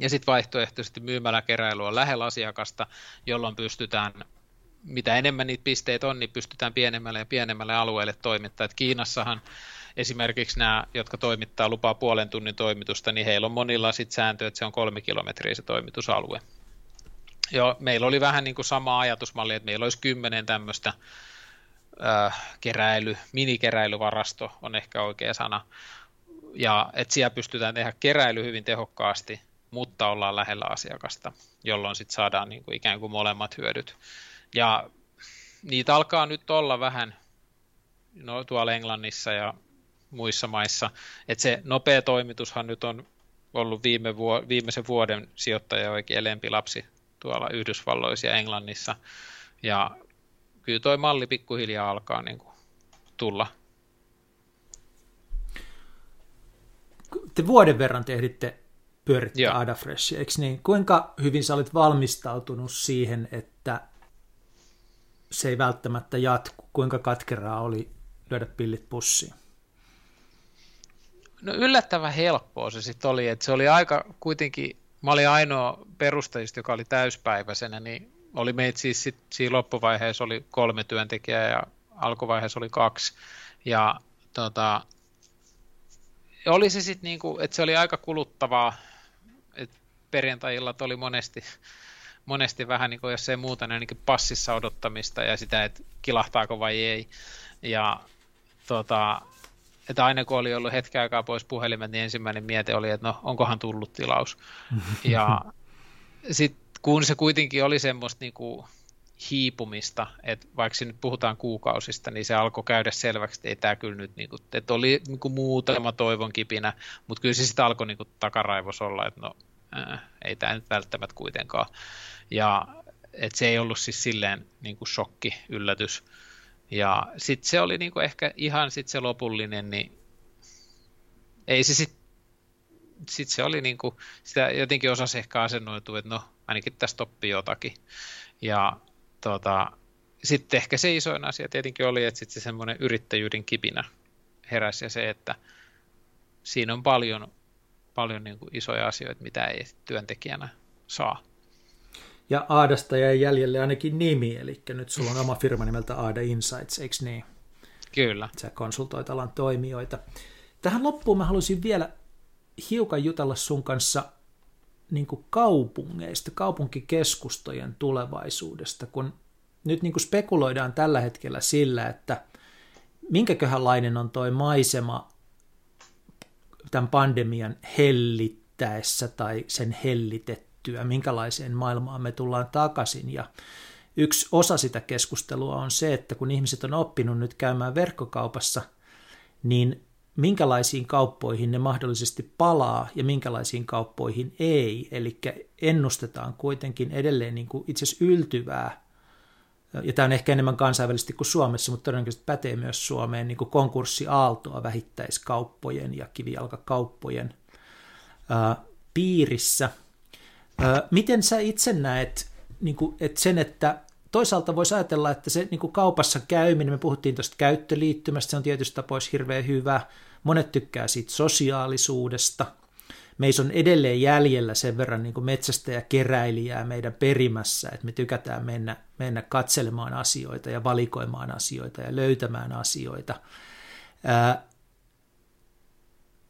Ja sitten vaihtoehtoisesti myymäläkeräily on lähellä asiakasta, jolloin pystytään, mitä enemmän niitä pisteitä on, niin pystytään pienemmälle ja pienemmälle alueelle toimittaa. Et Kiinassahan esimerkiksi nämä, jotka toimittaa lupaa puolen tunnin toimitusta, niin heillä on monilla sitten sääntö, että se on kolme kilometriä se toimitusalue. Joo, meillä oli vähän niin kuin sama ajatusmalli, että meillä olisi kymmenen tämmöistä äh, keräily, minikeräilyvarasto on ehkä oikea sana, ja että siellä pystytään tehdä keräily hyvin tehokkaasti, mutta ollaan lähellä asiakasta, jolloin sitten saadaan niin kuin ikään kuin molemmat hyödyt. Ja niitä alkaa nyt olla vähän no, tuolla Englannissa ja muissa maissa. Että se nopea toimitushan nyt on ollut viime vuo, viimeisen vuoden sijoittaja oikein lempilapsi tuolla Yhdysvalloissa ja Englannissa. Ja kyllä toi malli pikkuhiljaa alkaa niin kuin tulla. Te vuoden verran te ehditte pyörittää Adafreshia, eikö niin? Kuinka hyvin sä olit valmistautunut siihen, että se ei välttämättä jatku? Kuinka katkeraa oli lyödä pillit pussiin? No yllättävän helppoa se sitten oli, että se oli aika kuitenkin, mä olin ainoa perustajista, joka oli täyspäiväisenä, niin oli meitä siis sit, siinä loppuvaiheessa oli kolme työntekijää ja alkuvaiheessa oli kaksi. Ja tota, oli se sitten niinku, että se oli aika kuluttavaa, että perjantai-illat oli monesti, monesti vähän niin kuin, jos ei muuta, niin ainakin passissa odottamista ja sitä, että kilahtaako vai ei. Ja tota, että aina kun oli ollut hetken aikaa pois puhelimet, niin ensimmäinen miete oli, että no onkohan tullut tilaus. ja sitten kun se kuitenkin oli semmoista niin kuin hiipumista, että vaikka nyt puhutaan kuukausista, niin se alkoi käydä selväksi, että ei tämä kyllä nyt, niin kuin, että oli niin kuin muutama toivon kipinä, mutta kyllä se sitten alkoi niin kuin takaraivos olla, että no äh, ei tämä nyt välttämättä kuitenkaan. Ja että se ei ollut siis silleen niin kuin shokki, yllätys. Ja sitten se oli niin kuin ehkä ihan sitten se lopullinen, niin ei se sitten sit se oli niin kuin, sitä jotenkin osasi ehkä asennoitua, että no ainakin tästä oppii jotakin. Ja tota, sitten ehkä se isoin asia tietenkin oli, että sitten se semmoinen yrittäjyyden kipinä heräsi ja se, että siinä on paljon, paljon niin kuin isoja asioita, mitä ei työntekijänä saa. Ja Aadasta jäi jäljelle ainakin nimi, eli nyt sulla on oma firma nimeltä Aada Insights, eikö niin? Kyllä. Sä konsultoit alan toimijoita. Tähän loppuun mä haluaisin vielä hiukan jutella sun kanssa niin kuin kaupungeista, kaupunkikeskustojen tulevaisuudesta, kun nyt niin kuin spekuloidaan tällä hetkellä sillä, että minkäköhänlainen on toi maisema tämän pandemian hellittäessä tai sen hellitettyä, minkälaiseen maailmaan me tullaan takaisin. Ja yksi osa sitä keskustelua on se, että kun ihmiset on oppinut nyt käymään verkkokaupassa, niin minkälaisiin kauppoihin ne mahdollisesti palaa ja minkälaisiin kauppoihin ei. Eli ennustetaan kuitenkin edelleen niin kuin itse asiassa yltyvää, ja tämä on ehkä enemmän kansainvälisesti kuin Suomessa, mutta todennäköisesti pätee myös Suomeen, niin kuin konkurssiaaltoa vähittäiskauppojen ja kivijalkakauppojen ää, piirissä. Miten sä itse näet niin kuin, että sen, että toisaalta voisi ajatella, että se niin kuin kaupassa käyminen, me puhuttiin tuosta käyttöliittymästä, se on tietysti tapoissa hirveän hyvä, monet tykkää siitä sosiaalisuudesta, meissä on edelleen jäljellä sen verran niin metsästä ja keräilijää meidän perimässä, että me tykätään mennä, mennä katselemaan asioita ja valikoimaan asioita ja löytämään asioita.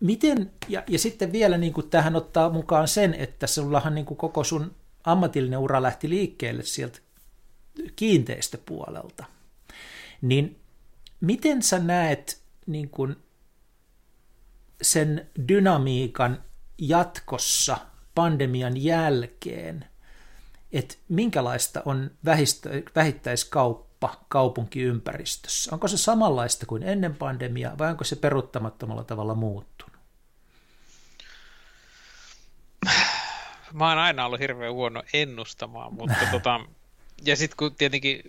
Miten, ja, ja sitten vielä niin kuin tähän ottaa mukaan sen, että sullahan niin kuin koko sun ammatillinen ura lähti liikkeelle sieltä kiinteistöpuolelta, niin miten sä näet niin kuin sen dynamiikan jatkossa pandemian jälkeen, että minkälaista on vähittäiskauppa kaupunkiympäristössä? Onko se samanlaista kuin ennen pandemiaa vai onko se peruuttamattomalla tavalla muuttunut? Mä oon aina ollut hirveän huono ennustamaan, mutta tota, ja sitten kun tietenkin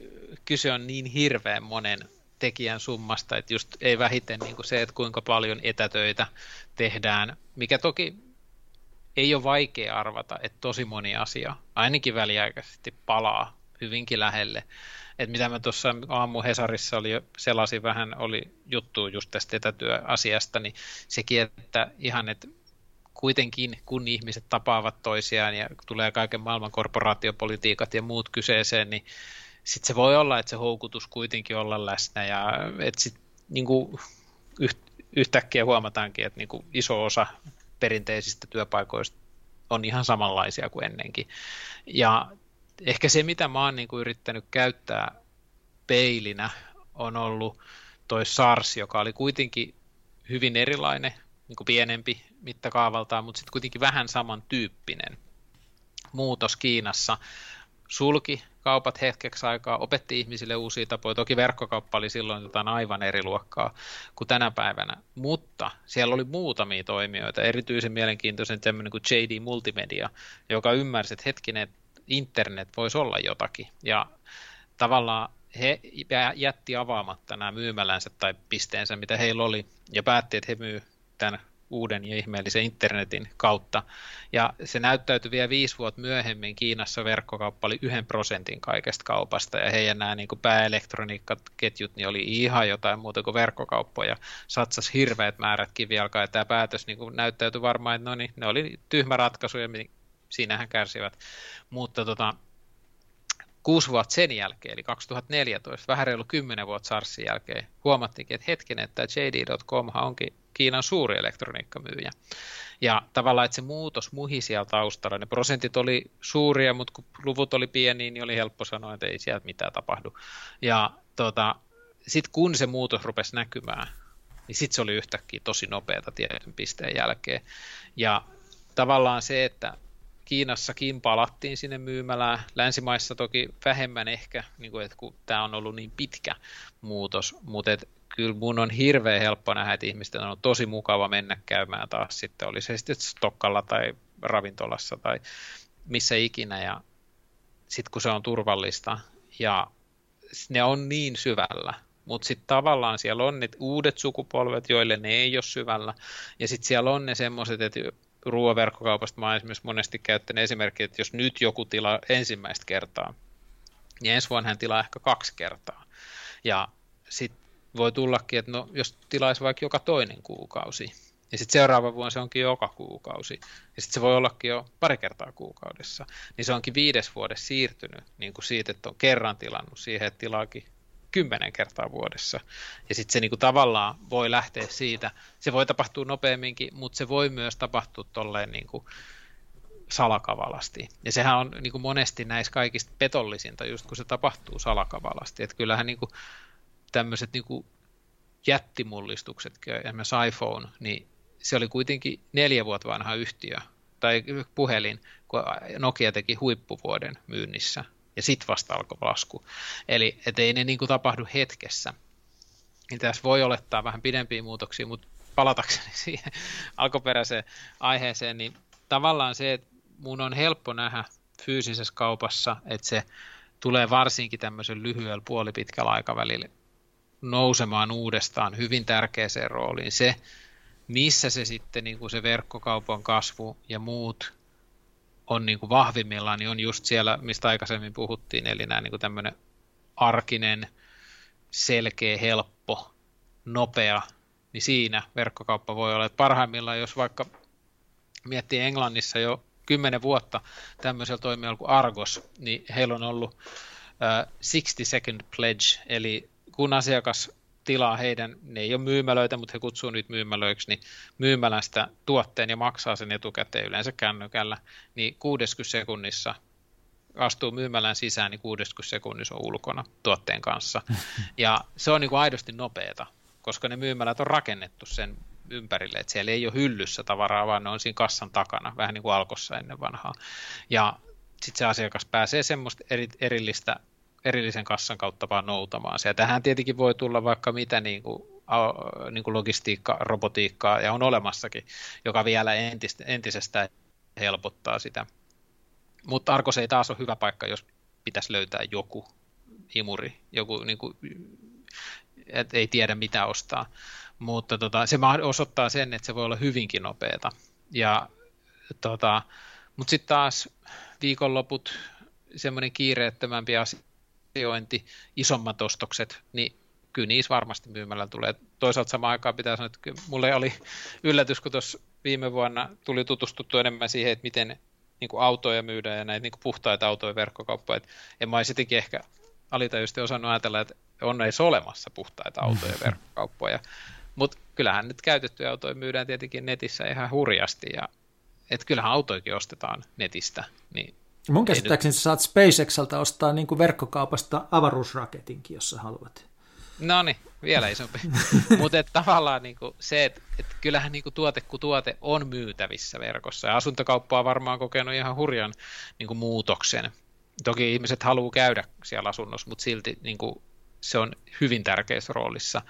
kyse on niin hirveän monen tekijän summasta, että just ei vähiten niin kuin se, että kuinka paljon etätöitä tehdään, mikä toki ei ole vaikea arvata, että tosi moni asia ainakin väliaikaisesti palaa hyvinkin lähelle. että mitä mä tuossa aamu Hesarissa oli selasin vähän, oli juttu just tästä etätyöasiasta, niin sekin, että ihan, että kuitenkin kun ihmiset tapaavat toisiaan ja tulee kaiken maailman korporaatiopolitiikat ja muut kyseeseen, niin sitten se voi olla, että se houkutus kuitenkin olla läsnä ja että sit, niin kuin yhtäkkiä huomataankin, että niin kuin iso osa perinteisistä työpaikoista on ihan samanlaisia kuin ennenkin. Ja ehkä se, mitä mä oon niin kuin yrittänyt käyttää peilinä, on ollut toi SARS, joka oli kuitenkin hyvin erilainen, niin kuin pienempi mittakaavaltaan, mutta sitten kuitenkin vähän samantyyppinen muutos Kiinassa sulki kaupat hetkeksi aikaa, opetti ihmisille uusia tapoja. Toki verkkokauppa oli silloin jotain aivan eri luokkaa kuin tänä päivänä, mutta siellä oli muutamia toimijoita, erityisen mielenkiintoisen tämmöinen kuin JD Multimedia, joka ymmärsi, että hetkinen, internet voisi olla jotakin. Ja tavallaan he jätti avaamatta nämä myymälänsä tai pisteensä, mitä heillä oli, ja päätti, että he myy tämän uuden ja ihmeellisen internetin kautta. Ja se näyttäytyi vielä viisi vuotta myöhemmin. Kiinassa verkkokauppa oli yhden prosentin kaikesta kaupasta, ja heidän nämä niin pääelektroniikkaketjut niin oli ihan jotain muuta kuin verkkokauppoja. Satsas hirveät määrät kivijalkaa, ja tämä päätös niin näyttäytyi varmaan, että no niin, ne oli tyhmä ratkaisu, ja siinähän kärsivät. Mutta tota, kuusi vuotta sen jälkeen, eli 2014, vähän reilu kymmenen vuotta SARSin jälkeen, huomattiinkin, että hetken, että JD.com onkin Kiinan suuri elektroniikkamyyjä. Ja tavallaan, että se muutos muhi siellä taustalla, ne prosentit oli suuria, mutta kun luvut oli pieniä, niin oli helppo sanoa, että ei sieltä mitään tapahdu. Ja tota, sitten kun se muutos rupesi näkymään, niin sitten se oli yhtäkkiä tosi nopeata tietyn pisteen jälkeen. Ja tavallaan se, että Kiinassakin palattiin sinne myymälään, länsimaissa toki vähemmän ehkä, niin kuin, että kun tämä on ollut niin pitkä muutos, mutta kyllä mun on hirveän helppo nähdä, että ihmisten on tosi mukava mennä käymään taas sitten, oli se sitten Stokkalla tai ravintolassa tai missä ikinä, ja sitten kun se on turvallista, ja ne on niin syvällä, mutta sitten tavallaan siellä on ne uudet sukupolvet, joille ne ei ole syvällä, ja sitten siellä on ne semmoiset, että ruoaverkkokaupasta mä olen esimerkiksi monesti käyttänyt esimerkkiä, että jos nyt joku tilaa ensimmäistä kertaa, niin ensi vuonna hän tilaa ehkä kaksi kertaa. Ja sitten voi tullakin, että no, jos tilaisi vaikka joka toinen kuukausi, ja sitten seuraava vuonna se onkin joka kuukausi, ja sitten se voi ollakin jo pari kertaa kuukaudessa, niin se onkin viides vuodessa siirtynyt niin kuin siitä, että on kerran tilannut siihen, että tilaakin kymmenen kertaa vuodessa. Ja sitten se niinku tavallaan voi lähteä siitä, se voi tapahtua nopeamminkin, mutta se voi myös tapahtua tolleen niinku salakavalasti. Ja sehän on niinku monesti näissä kaikista petollisinta, just kun se tapahtuu salakavalasti. Että kyllähän niinku tämmöiset niinku jättimullistukset, esimerkiksi iPhone, niin se oli kuitenkin neljä vuotta vanha yhtiö, tai puhelin, kun Nokia teki huippuvuoden myynnissä ja sitten vasta alkoi lasku. Eli ei ne niin kuin tapahdu hetkessä. Niin tässä voi olettaa vähän pidempiä muutoksia, mutta palatakseni siihen alkuperäiseen aiheeseen, niin tavallaan se, että mun on helppo nähdä fyysisessä kaupassa, että se tulee varsinkin tämmöisen lyhyellä puolipitkällä aikavälillä nousemaan uudestaan hyvin tärkeäseen rooliin. Se, missä se sitten niin kuin se verkkokaupan kasvu ja muut on niin kuin vahvimmillaan, niin on just siellä, mistä aikaisemmin puhuttiin, eli nämä niin kuin tämmöinen arkinen, selkeä, helppo, nopea, niin siinä verkkokauppa voi olla. Että parhaimmillaan, jos vaikka miettii Englannissa jo kymmenen vuotta tämmöisellä toimijalla kuin Argos, niin heillä on ollut uh, 60 second pledge, eli kun asiakas tilaa heidän, ne ei ole myymälöitä, mutta he kutsuu niitä myymälöiksi, niin myymälästä tuotteen ja maksaa sen etukäteen yleensä kännykällä, niin 60 sekunnissa astuu myymälän sisään, niin 60 sekunnissa on ulkona tuotteen kanssa. Ja se on niin kuin aidosti nopeeta, koska ne myymälät on rakennettu sen ympärille, että siellä ei ole hyllyssä tavaraa, vaan ne on siinä kassan takana, vähän niin kuin alkossa ennen vanhaa. Ja sitten se asiakas pääsee semmoista eri, erillistä erillisen kassan kautta vaan noutamaan se. Ja tähän tietenkin voi tulla vaikka mitä niin kuin, niin kuin logistiikka, robotiikkaa, ja on olemassakin, joka vielä entistä, entisestään helpottaa sitä. Mutta Argos ei taas ole hyvä paikka, jos pitäisi löytää joku imuri, joku niin kuin, et ei tiedä mitä ostaa. Mutta tota, se osoittaa sen, että se voi olla hyvinkin nopeata. Ja, tota, mutta sitten taas viikonloput, semmoinen kiireettömämpi asia, asiointi, isommat ostokset, niin kyllä niissä varmasti myymällä tulee. Toisaalta samaan aikaan pitää sanoa, että mulle oli yllätys, kun tuossa viime vuonna tuli tutustuttu enemmän siihen, että miten niin kuin autoja myydään ja näitä niin kuin puhtaita autoja verkkokauppoja. Et en mä olisi ehkä alitajuisesti osannut ajatella, että on edes olemassa puhtaita autoja verkkokauppoja. Mutta kyllähän nyt käytettyjä autoja myydään tietenkin netissä ihan hurjasti ja että kyllähän autoikin ostetaan netistä, niin Mun käsittääkseni sä saat SpaceXalta ostaa niin kuin verkkokaupasta avaruusraketinkin, jos sä haluat. No niin, vielä isompi. Mutta tavallaan niin kuin se, että et kyllähän niin kuin tuote kuin tuote on myytävissä verkossa. Ja asuntokauppa on varmaan kokenut ihan hurjan niin kuin muutoksen. toki ihmiset haluaa käydä siellä asunnossa, mutta silti niin kuin, se on hyvin tärkeässä roolissa.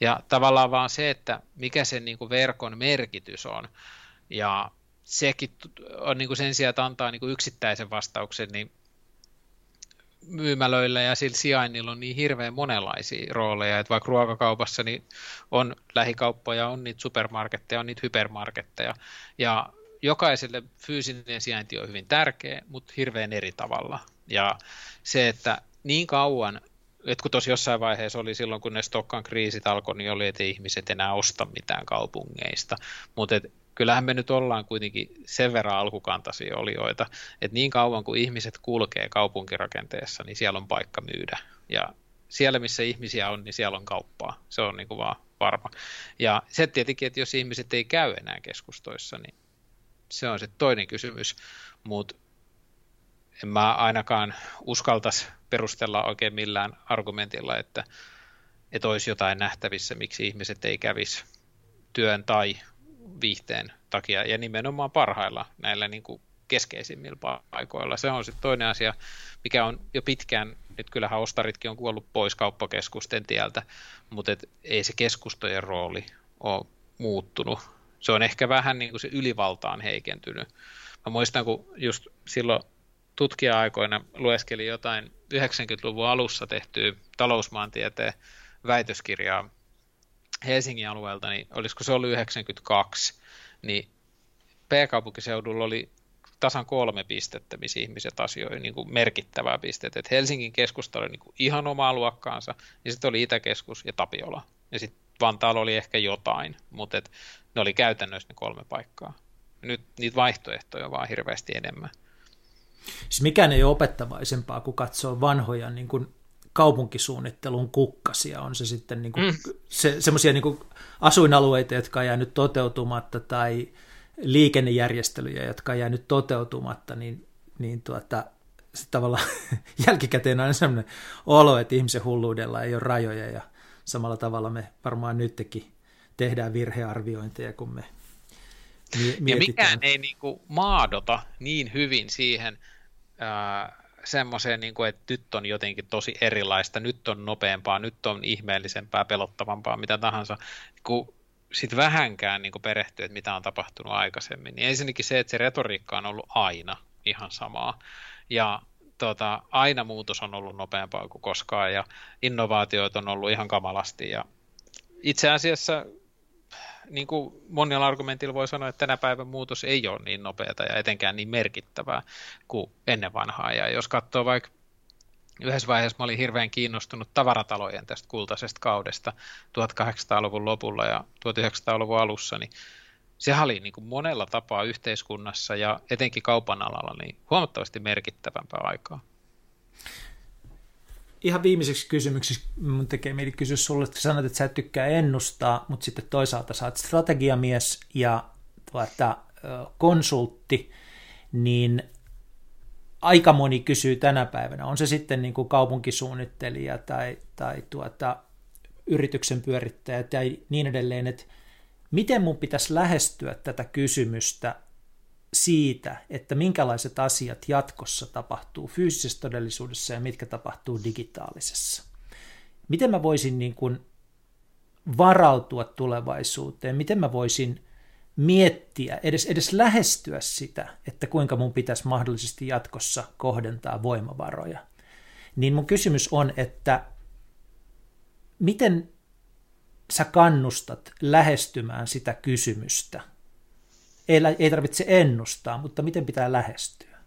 Ja tavallaan vaan se, että mikä sen niin kuin verkon merkitys on, ja sekin on niin kuin sen sijaan, että antaa niin kuin yksittäisen vastauksen, niin myymälöillä ja sillä sijainnilla on niin hirveän monenlaisia rooleja, että vaikka ruokakaupassa niin on lähikauppoja, on niitä supermarketteja, on niitä hypermarketteja, ja jokaiselle fyysinen sijainti on hyvin tärkeä, mutta hirveän eri tavalla. Ja se, että niin kauan, että kun tuossa jossain vaiheessa oli silloin, kun ne Stokkan kriisit alkoi, niin oli, että ihmiset enää osta mitään kaupungeista, mutta kyllähän me nyt ollaan kuitenkin sen verran alkukantaisia olioita, että niin kauan kuin ihmiset kulkee kaupunkirakenteessa, niin siellä on paikka myydä. Ja siellä, missä ihmisiä on, niin siellä on kauppaa. Se on niin kuin vaan varma. Ja se tietenkin, että jos ihmiset ei käy enää keskustoissa, niin se on se toinen kysymys. Mutta en mä ainakaan uskaltaisi perustella oikein millään argumentilla, että, että olisi jotain nähtävissä, miksi ihmiset ei kävisi työn tai viihteen takia ja nimenomaan parhailla näillä niin kuin keskeisimmillä paikoilla. Se on sitten toinen asia, mikä on jo pitkään, että kyllähän ostaritkin on kuollut pois kauppakeskusten tieltä, mutta et ei se keskustojen rooli ole muuttunut. Se on ehkä vähän niin kuin se ylivaltaan heikentynyt. Mä muistan, kun just silloin tutkija-aikoina lueskelin jotain 90-luvun alussa tehtyä talousmaantieteen väitöskirjaa Helsingin alueelta, niin olisiko se ollut 92, niin P-kaupunkiseudulla oli tasan kolme pistettä, missä ihmiset asioivat niin kuin merkittävää pistettä. Et Helsingin keskusta oli niin kuin ihan omaa luokkaansa, niin sitten oli Itäkeskus ja Tapiola. Ja sitten Vantaalla oli ehkä jotain, mutta et ne oli käytännössä ne kolme paikkaa. Nyt niitä vaihtoehtoja on vaan hirveästi enemmän. Siis mikään ei ole opettavaisempaa, kuin katsoa vanhoja niin kuin kaupunkisuunnittelun kukkasia. On se sitten niin kuin, mm. se, semmoisia niin asuinalueita, jotka on jäänyt toteutumatta, tai liikennejärjestelyjä, jotka on jäänyt toteutumatta, niin, niin tuota, se tavallaan jälkikäteen on sellainen olo, että ihmisen hulluudella ei ole rajoja, ja samalla tavalla me varmaan nytkin tehdään virhearviointeja, kun me mietitään. Ja mikään ei niin kuin maadota niin hyvin siihen, ää, semmoiseen, niin kuin, että nyt on jotenkin tosi erilaista, nyt on nopeampaa, nyt on ihmeellisempää, pelottavampaa, mitä tahansa, kun sitten vähänkään niin perehtyy, että mitä on tapahtunut aikaisemmin. Niin ensinnäkin se, että se retoriikka on ollut aina ihan samaa. Ja tota, aina muutos on ollut nopeampaa kuin koskaan ja innovaatioita on ollut ihan kamalasti. Ja itse asiassa niin kuin monilla argumentilla voi sanoa, että tänä päivän muutos ei ole niin nopeata ja etenkään niin merkittävää kuin ennen vanhaa. Ja jos katsoo vaikka yhdessä vaiheessa mä olin hirveän kiinnostunut tavaratalojen tästä kultaisesta kaudesta 1800-luvun lopulla ja 1900-luvun alussa, niin sehän oli niin kuin monella tapaa yhteiskunnassa ja etenkin kaupan alalla niin huomattavasti merkittävämpää aikaa ihan viimeiseksi kysymyksi mun tekee mieli kysyä sulle, että sanot, että sä et tykkää ennustaa, mutta sitten toisaalta sä oot strategiamies ja tuota, konsultti, niin aika moni kysyy tänä päivänä, on se sitten niin kuin kaupunkisuunnittelija tai, tai tuota, yrityksen pyörittäjä tai niin edelleen, että miten mun pitäisi lähestyä tätä kysymystä siitä, että minkälaiset asiat jatkossa tapahtuu fyysisessä todellisuudessa ja mitkä tapahtuu digitaalisessa. Miten mä voisin niin kuin varautua tulevaisuuteen, miten mä voisin miettiä, edes, edes lähestyä sitä, että kuinka mun pitäisi mahdollisesti jatkossa kohdentaa voimavaroja. Niin mun kysymys on, että miten sä kannustat lähestymään sitä kysymystä – ei, ei tarvitse ennustaa, mutta miten pitää lähestyä?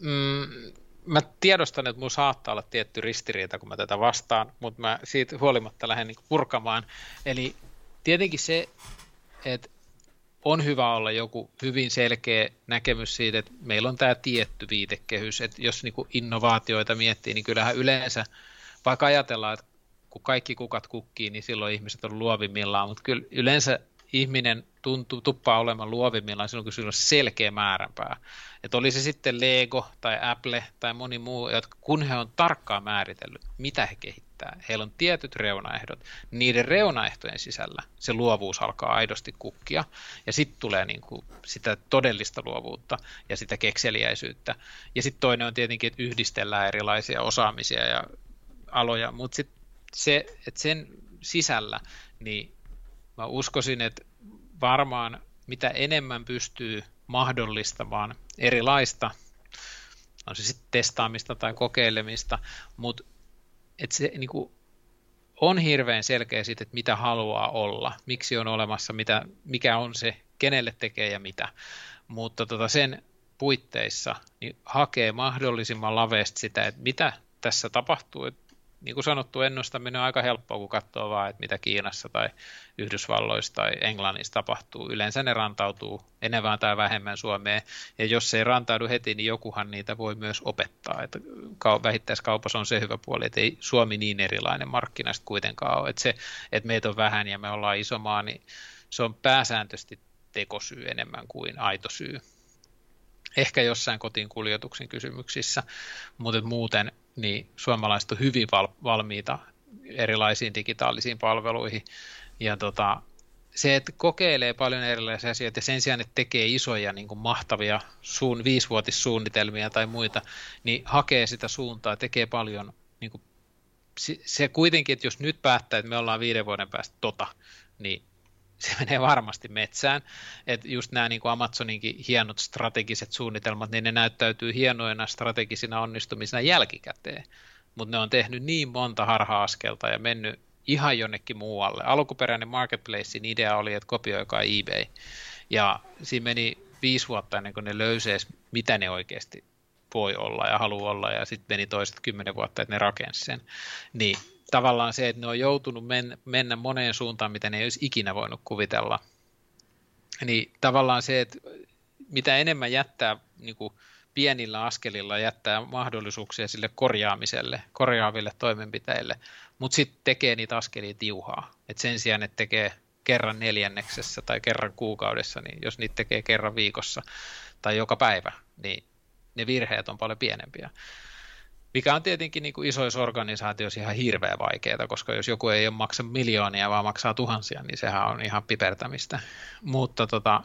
Mm, mä tiedostan, että mun saattaa olla tietty ristiriita, kun mä tätä vastaan, mutta mä siitä huolimatta lähden niin purkamaan. Eli tietenkin se, että on hyvä olla joku hyvin selkeä näkemys siitä, että meillä on tämä tietty viitekehys, että jos niin innovaatioita miettii, niin kyllähän yleensä, vaikka ajatellaan, että kun kaikki kukat kukkii, niin silloin ihmiset on luovimmillaan, mutta kyllä yleensä ihminen tuntuu, tuppaa olemaan luovimmillaan silloin, kun sillä on selkeä määränpää. Että oli se sitten Lego tai Apple tai moni muu, jotka, kun he on tarkkaan määritellyt, mitä he kehittää. Heillä on tietyt reunaehdot. Niiden reunaehtojen sisällä se luovuus alkaa aidosti kukkia, ja sitten tulee niin kuin sitä todellista luovuutta ja sitä kekseliäisyyttä. Ja sitten toinen on tietenkin, että yhdistellään erilaisia osaamisia ja aloja, mutta sitten se, että sen sisällä, niin mä uskoisin, että varmaan mitä enemmän pystyy mahdollistamaan erilaista, on se sitten testaamista tai kokeilemista, mutta että se niin kuin, on hirveän selkeä siitä, että mitä haluaa olla, miksi on olemassa, mitä, mikä on se, kenelle tekee ja mitä. Mutta tota sen puitteissa niin hakee mahdollisimman laveesti sitä, että mitä tässä tapahtuu, että niin kuin sanottu, ennustaminen on aika helppoa, kun katsoo vaan, että mitä Kiinassa tai Yhdysvalloissa tai Englannissa tapahtuu. Yleensä ne rantautuu enemmän tai vähemmän Suomeen, ja jos se ei rantaudu heti, niin jokuhan niitä voi myös opettaa. Että vähittäiskaupassa on se hyvä puoli, että ei Suomi niin erilainen markkinasta kuitenkaan ole. Että se, että meitä on vähän ja me ollaan iso maa, niin se on pääsääntöisesti tekosyy enemmän kuin aito syy ehkä jossain kotiin kuljetuksen kysymyksissä, mutta muuten niin suomalaiset on hyvin val- valmiita erilaisiin digitaalisiin palveluihin. Ja tota, se, että kokeilee paljon erilaisia asioita ja sen sijaan, että tekee isoja niin kuin mahtavia suun, viisivuotissuunnitelmia tai muita, niin hakee sitä suuntaa, tekee paljon niin kuin, se kuitenkin, että jos nyt päättää, että me ollaan viiden vuoden päästä tota, niin se menee varmasti metsään. Että just nämä niin kuin Amazoninkin hienot strategiset suunnitelmat, niin ne näyttäytyy hienoina strategisina onnistumisina jälkikäteen. Mutta ne on tehnyt niin monta harha-askelta ja mennyt ihan jonnekin muualle. Alkuperäinen marketplacein idea oli, että kopioikaa eBay. Ja siinä meni viisi vuotta ennen kuin ne löysees, mitä ne oikeasti voi olla ja haluaa olla, ja sitten meni toiset kymmenen vuotta, että ne rakensi sen. Niin tavallaan se, että ne on joutunut men, mennä moneen suuntaan, mitä ne ei olisi ikinä voinut kuvitella. Niin tavallaan se, että mitä enemmän jättää niin kuin pienillä askelilla jättää mahdollisuuksia sille korjaamiselle, korjaaville toimenpiteille, mutta sitten tekee niitä askelia tiuhaa. Et sen sijaan, että tekee kerran neljänneksessä tai kerran kuukaudessa, niin jos niitä tekee kerran viikossa tai joka päivä, niin ne virheet on paljon pienempiä. Mikä on tietenkin niin kuin isoissa organisaatioissa ihan hirveän vaikeaa, koska jos joku ei maksa miljoonia, vaan maksaa tuhansia, niin sehän on ihan pipertämistä. Mutta tota,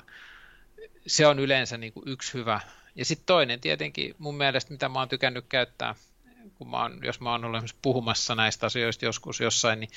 se on yleensä niin kuin yksi hyvä. Ja sitten toinen tietenkin mun mielestä, mitä mä oon tykännyt käyttää, kun mä oon, jos mä oon ollut puhumassa näistä asioista joskus jossain, niin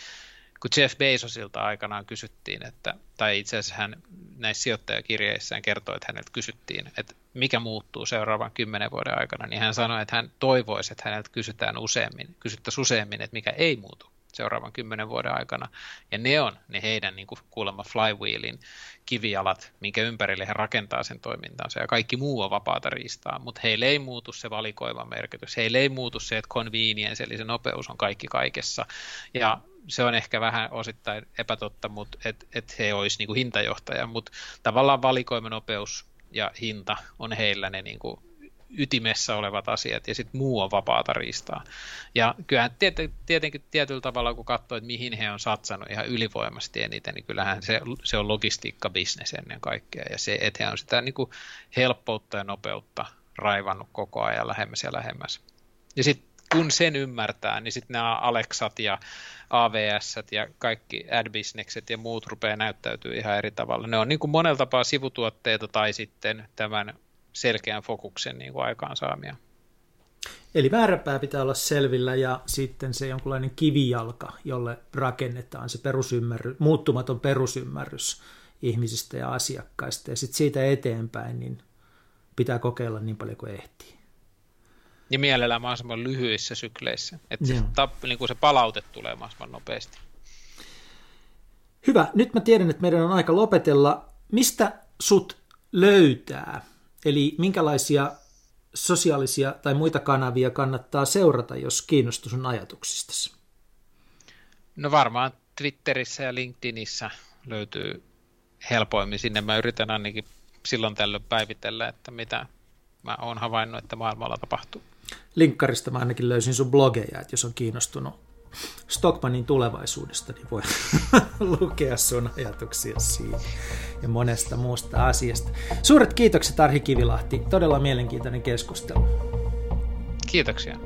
kun Jeff Bezosilta aikanaan kysyttiin, että, tai itse asiassa hän näissä sijoittajakirjeissään kertoi, että häneltä kysyttiin, että mikä muuttuu seuraavan kymmenen vuoden aikana, niin hän sanoi, että hän toivoisi, että häneltä kysytään useammin, kysyttäisiin useammin, että mikä ei muutu seuraavan kymmenen vuoden aikana. Ja ne on ne heidän niin kuin kuulemma flywheelin kivijalat, minkä ympärille he rakentaa sen toimintansa. Ja kaikki muu on vapaata riistaa, mutta heille ei muutu se valikoiva merkitys. Heille ei muutu se, että convenience, eli se nopeus on kaikki kaikessa. Ja se on ehkä vähän osittain epätotta, mutta että et he olisi niin hintajohtaja, mutta tavallaan valikoimenopeus ja hinta on heillä ne niin kuin ytimessä olevat asiat ja sitten muu on vapaata riistaa. Ja kyllähän tietenkin tietyllä tavalla, kun katsoo, että mihin he on satsannut ihan ylivoimasti eniten, niin kyllähän se, se on logistiikka-bisnes ennen kaikkea ja se, että he on sitä niin kuin helppoutta ja nopeutta raivannut koko ajan lähemmäs ja lähemmäs. Ja sitten kun sen ymmärtää, niin sitten nämä Alexat ja AVS ja kaikki ad-bisnekset ja muut rupeaa näyttäytyy ihan eri tavalla. Ne on niin kuin monella tapaa sivutuotteita tai sitten tämän selkeän fokuksen niin kuin aikaansaamia. Eli määränpää pitää olla selvillä ja sitten se jonkunlainen kivijalka, jolle rakennetaan se perusymmärrys, muuttumaton perusymmärrys ihmisistä ja asiakkaista. Ja sitten siitä eteenpäin niin pitää kokeilla niin paljon kuin ehtii. Ja mielellään mahdollisimman lyhyissä sykleissä, että se, tap, niin kuin se palaute tulee mahdollisimman nopeasti. Hyvä, nyt mä tiedän, että meidän on aika lopetella. Mistä sut löytää? Eli minkälaisia sosiaalisia tai muita kanavia kannattaa seurata, jos kiinnostus on ajatuksistasi? No varmaan Twitterissä ja LinkedInissä löytyy helpoimmin. Sinne mä yritän ainakin silloin tällöin päivitellä, että mitä mä oon havainnut, että maailmalla tapahtuu. Linkkarista mä ainakin löysin sun blogeja, että jos on kiinnostunut Stockmanin tulevaisuudesta, niin voi lukea sun ajatuksia siitä ja monesta muusta asiasta. Suuret kiitokset Arhi Kivilahti, todella mielenkiintoinen keskustelu. Kiitoksia.